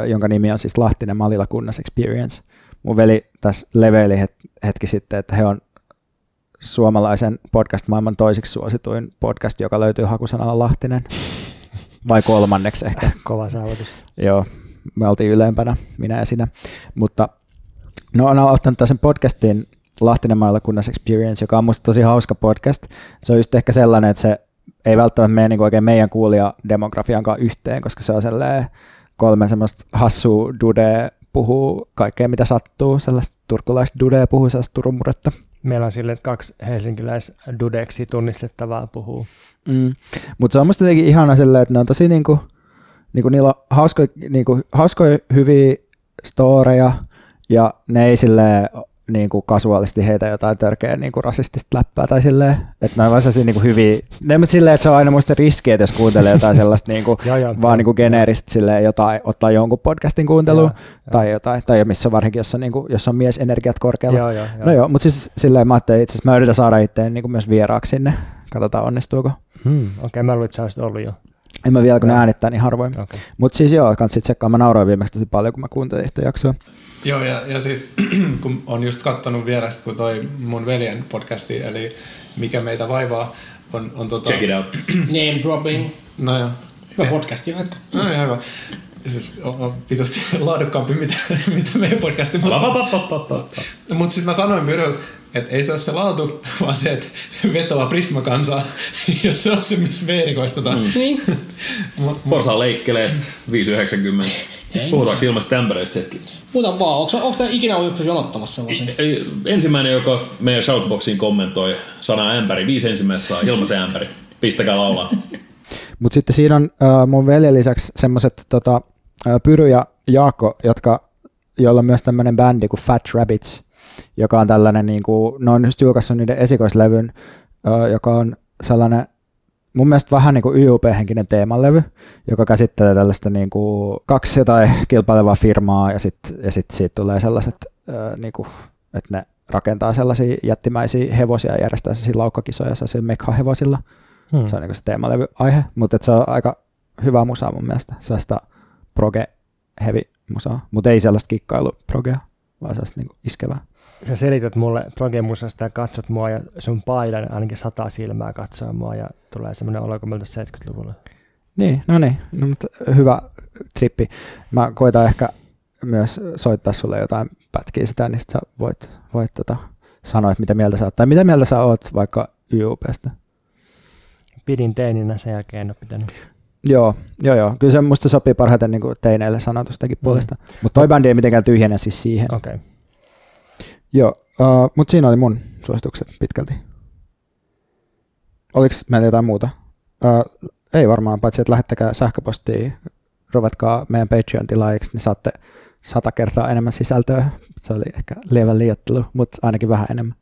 S1: jonka nimi on siis Lahtinen Malila Kunnas Experience. Mun veli tässä leveili het- hetki sitten, että he on suomalaisen podcast-maailman toisiksi suosituin podcast, joka löytyy hakusanalla Lahtinen. Vai kolmanneksi ehkä. [laughs]
S2: Kova saavutus.
S1: Joo, me oltiin ylempänä, minä ja sinä. Mutta no on ottanut sen podcastin Lahtinen maailmakunnas Experience, joka on musta tosi hauska podcast. Se on just ehkä sellainen, että se ei välttämättä mene niin oikein meidän kuulijademografian kanssa yhteen, koska se on sellainen kolme semmoista hassua dudea puhuu kaikkea mitä sattuu, sellaista turkulaista dudea puhuu sellaista turumuretta.
S2: Meillä on sille, että kaksi helsinkiläis dudeksi tunnistettavaa puhuu.
S1: Mm. Mutta se on musta jotenkin ihana silleen, että ne on tosi niinku, niinku niillä on hauskoja, niinku, hauskoja hyviä storeja ja ne ei silleen niin kuin kasuaalisti heitä jotain törkeä niin kuin rasistista läppää tai silleen, että ne on vaan niin kuin hyviä, ne mutta silleen, että se on aina muista riski, että jos kuuntelee jotain sellaista [laughs] niin kuin,
S2: Joo, joo.
S1: vaan niin kuin geneeristä silleen jotain, ottaa jonkun podcastin kuunteluun
S2: Joo,
S1: tai jotain, tai missä varsinkin, jos on, niin kuin, jos on miesenergiat korkealla.
S2: Joo, joo, joo.
S1: No joo, mutta siis silleen mä ajattelin itse mä yritän saada itseäni niin kuin myös vieraaksi sinne, katsotaan onnistuuko.
S2: Hmm, Okei, okay, mä luulen, että sä olisit ollut jo.
S1: En mä vielä, kun ne
S2: Joo.
S1: äänittää niin harvoin.
S2: Okay.
S1: Mutta siis joo, kannattaa tsekkaa. Mä nauroin viimeksi tosi paljon, kun mä kuuntelin yhtä jaksoa.
S7: Joo, ja, ja siis [clears throat] kun on just kattonut vierestä, kun toi mun veljen podcasti, eli Mikä meitä vaivaa, on, on tota...
S8: Check it out. [clears throat]
S9: Name dropping.
S7: No joo.
S9: Hyvä podcast, joo, jatka.
S7: No ihan hyvä. Siis on, on pitusti [laughs] laadukkaampi, mitä, [laughs] mitä meidän podcasti. Mutta sitten mä sanoin Myryl, että ei se ole se laatu, [laughs] vaan se, että vetoaa Prisma-kansaa, [laughs] jos se on se, missä me erikoistetaan. Mm.
S9: Niin. [laughs]
S8: Porsaa leikkeleet, 5,90.
S9: Ei
S8: Puhutaanko ilmaisesta ämpäreistä hetki?
S9: Muuta vaan, onko, onko tämä ikinä ollut joskus jonottamassa? Vai se?
S8: Ei, Ensimmäinen, joka meidän shoutboxiin kommentoi sana ämpäri, viisi ensimmäistä saa ilmaisen ämpäri. Pistäkää laulaa.
S1: Mutta sitten siinä on äh, mun veljen lisäksi semmoiset tota, äh, Pyry ja Jaakko, jotka, joilla on myös tämmöinen bändi kuin Fat Rabbits, joka on tällainen, niin kuin, ne on just julkaissut niiden esikoislevyn, joka on sellainen mun mielestä vähän niin kuin YUP-henkinen teemalevy, joka käsittelee tällaista niin kuin kaksi jotain kilpailevaa firmaa ja sitten ja sit siitä tulee sellaiset, äh, niin kuin, että ne rakentaa sellaisia jättimäisiä hevosia ja järjestää sellaisia laukkakisoja sellaisilla mekha-hevosilla.
S2: Hmm.
S1: Se on niin se teemalevy-aihe, mutta se on aika hyvä musa mun mielestä. Sellaista proge heavy musaa, mutta ei sellaista kikkailu progea, vaan sellaista niin iskevää.
S2: Sä selität mulle progemusasta ja katsot mua ja sun paidan ainakin sata silmää katsoa mua ja tulee semmoinen olo kuin meiltä 70-luvulla.
S1: Niin, no niin, no, mutta hyvä trippi. Mä koitan ehkä myös soittaa sulle jotain pätkiä sitä, niin sit sä voit, voit tota, sanoa, että mitä mieltä sä oot. Tai mitä mieltä sä oot vaikka YUPstä.
S2: Pidin teininä sen jälkeen en ole pitänyt.
S1: Joo, joo, joo. Kyllä se musta sopii parhaiten niin kuin teineille sanotustakin puolesta. Mm. Mutta toi bändi ei mitenkään tyhjene siis siihen.
S2: Okei. Okay.
S1: Joo, uh, mutta siinä oli mun suositukset pitkälti. Oliko meillä jotain muuta? Uh, ei varmaan, paitsi että lähettäkää sähköpostia, ruvetkaa meidän Patreon-tilaajiksi, niin saatte sata kertaa enemmän sisältöä. Se oli ehkä lievä liiottelu, mutta ainakin vähän enemmän.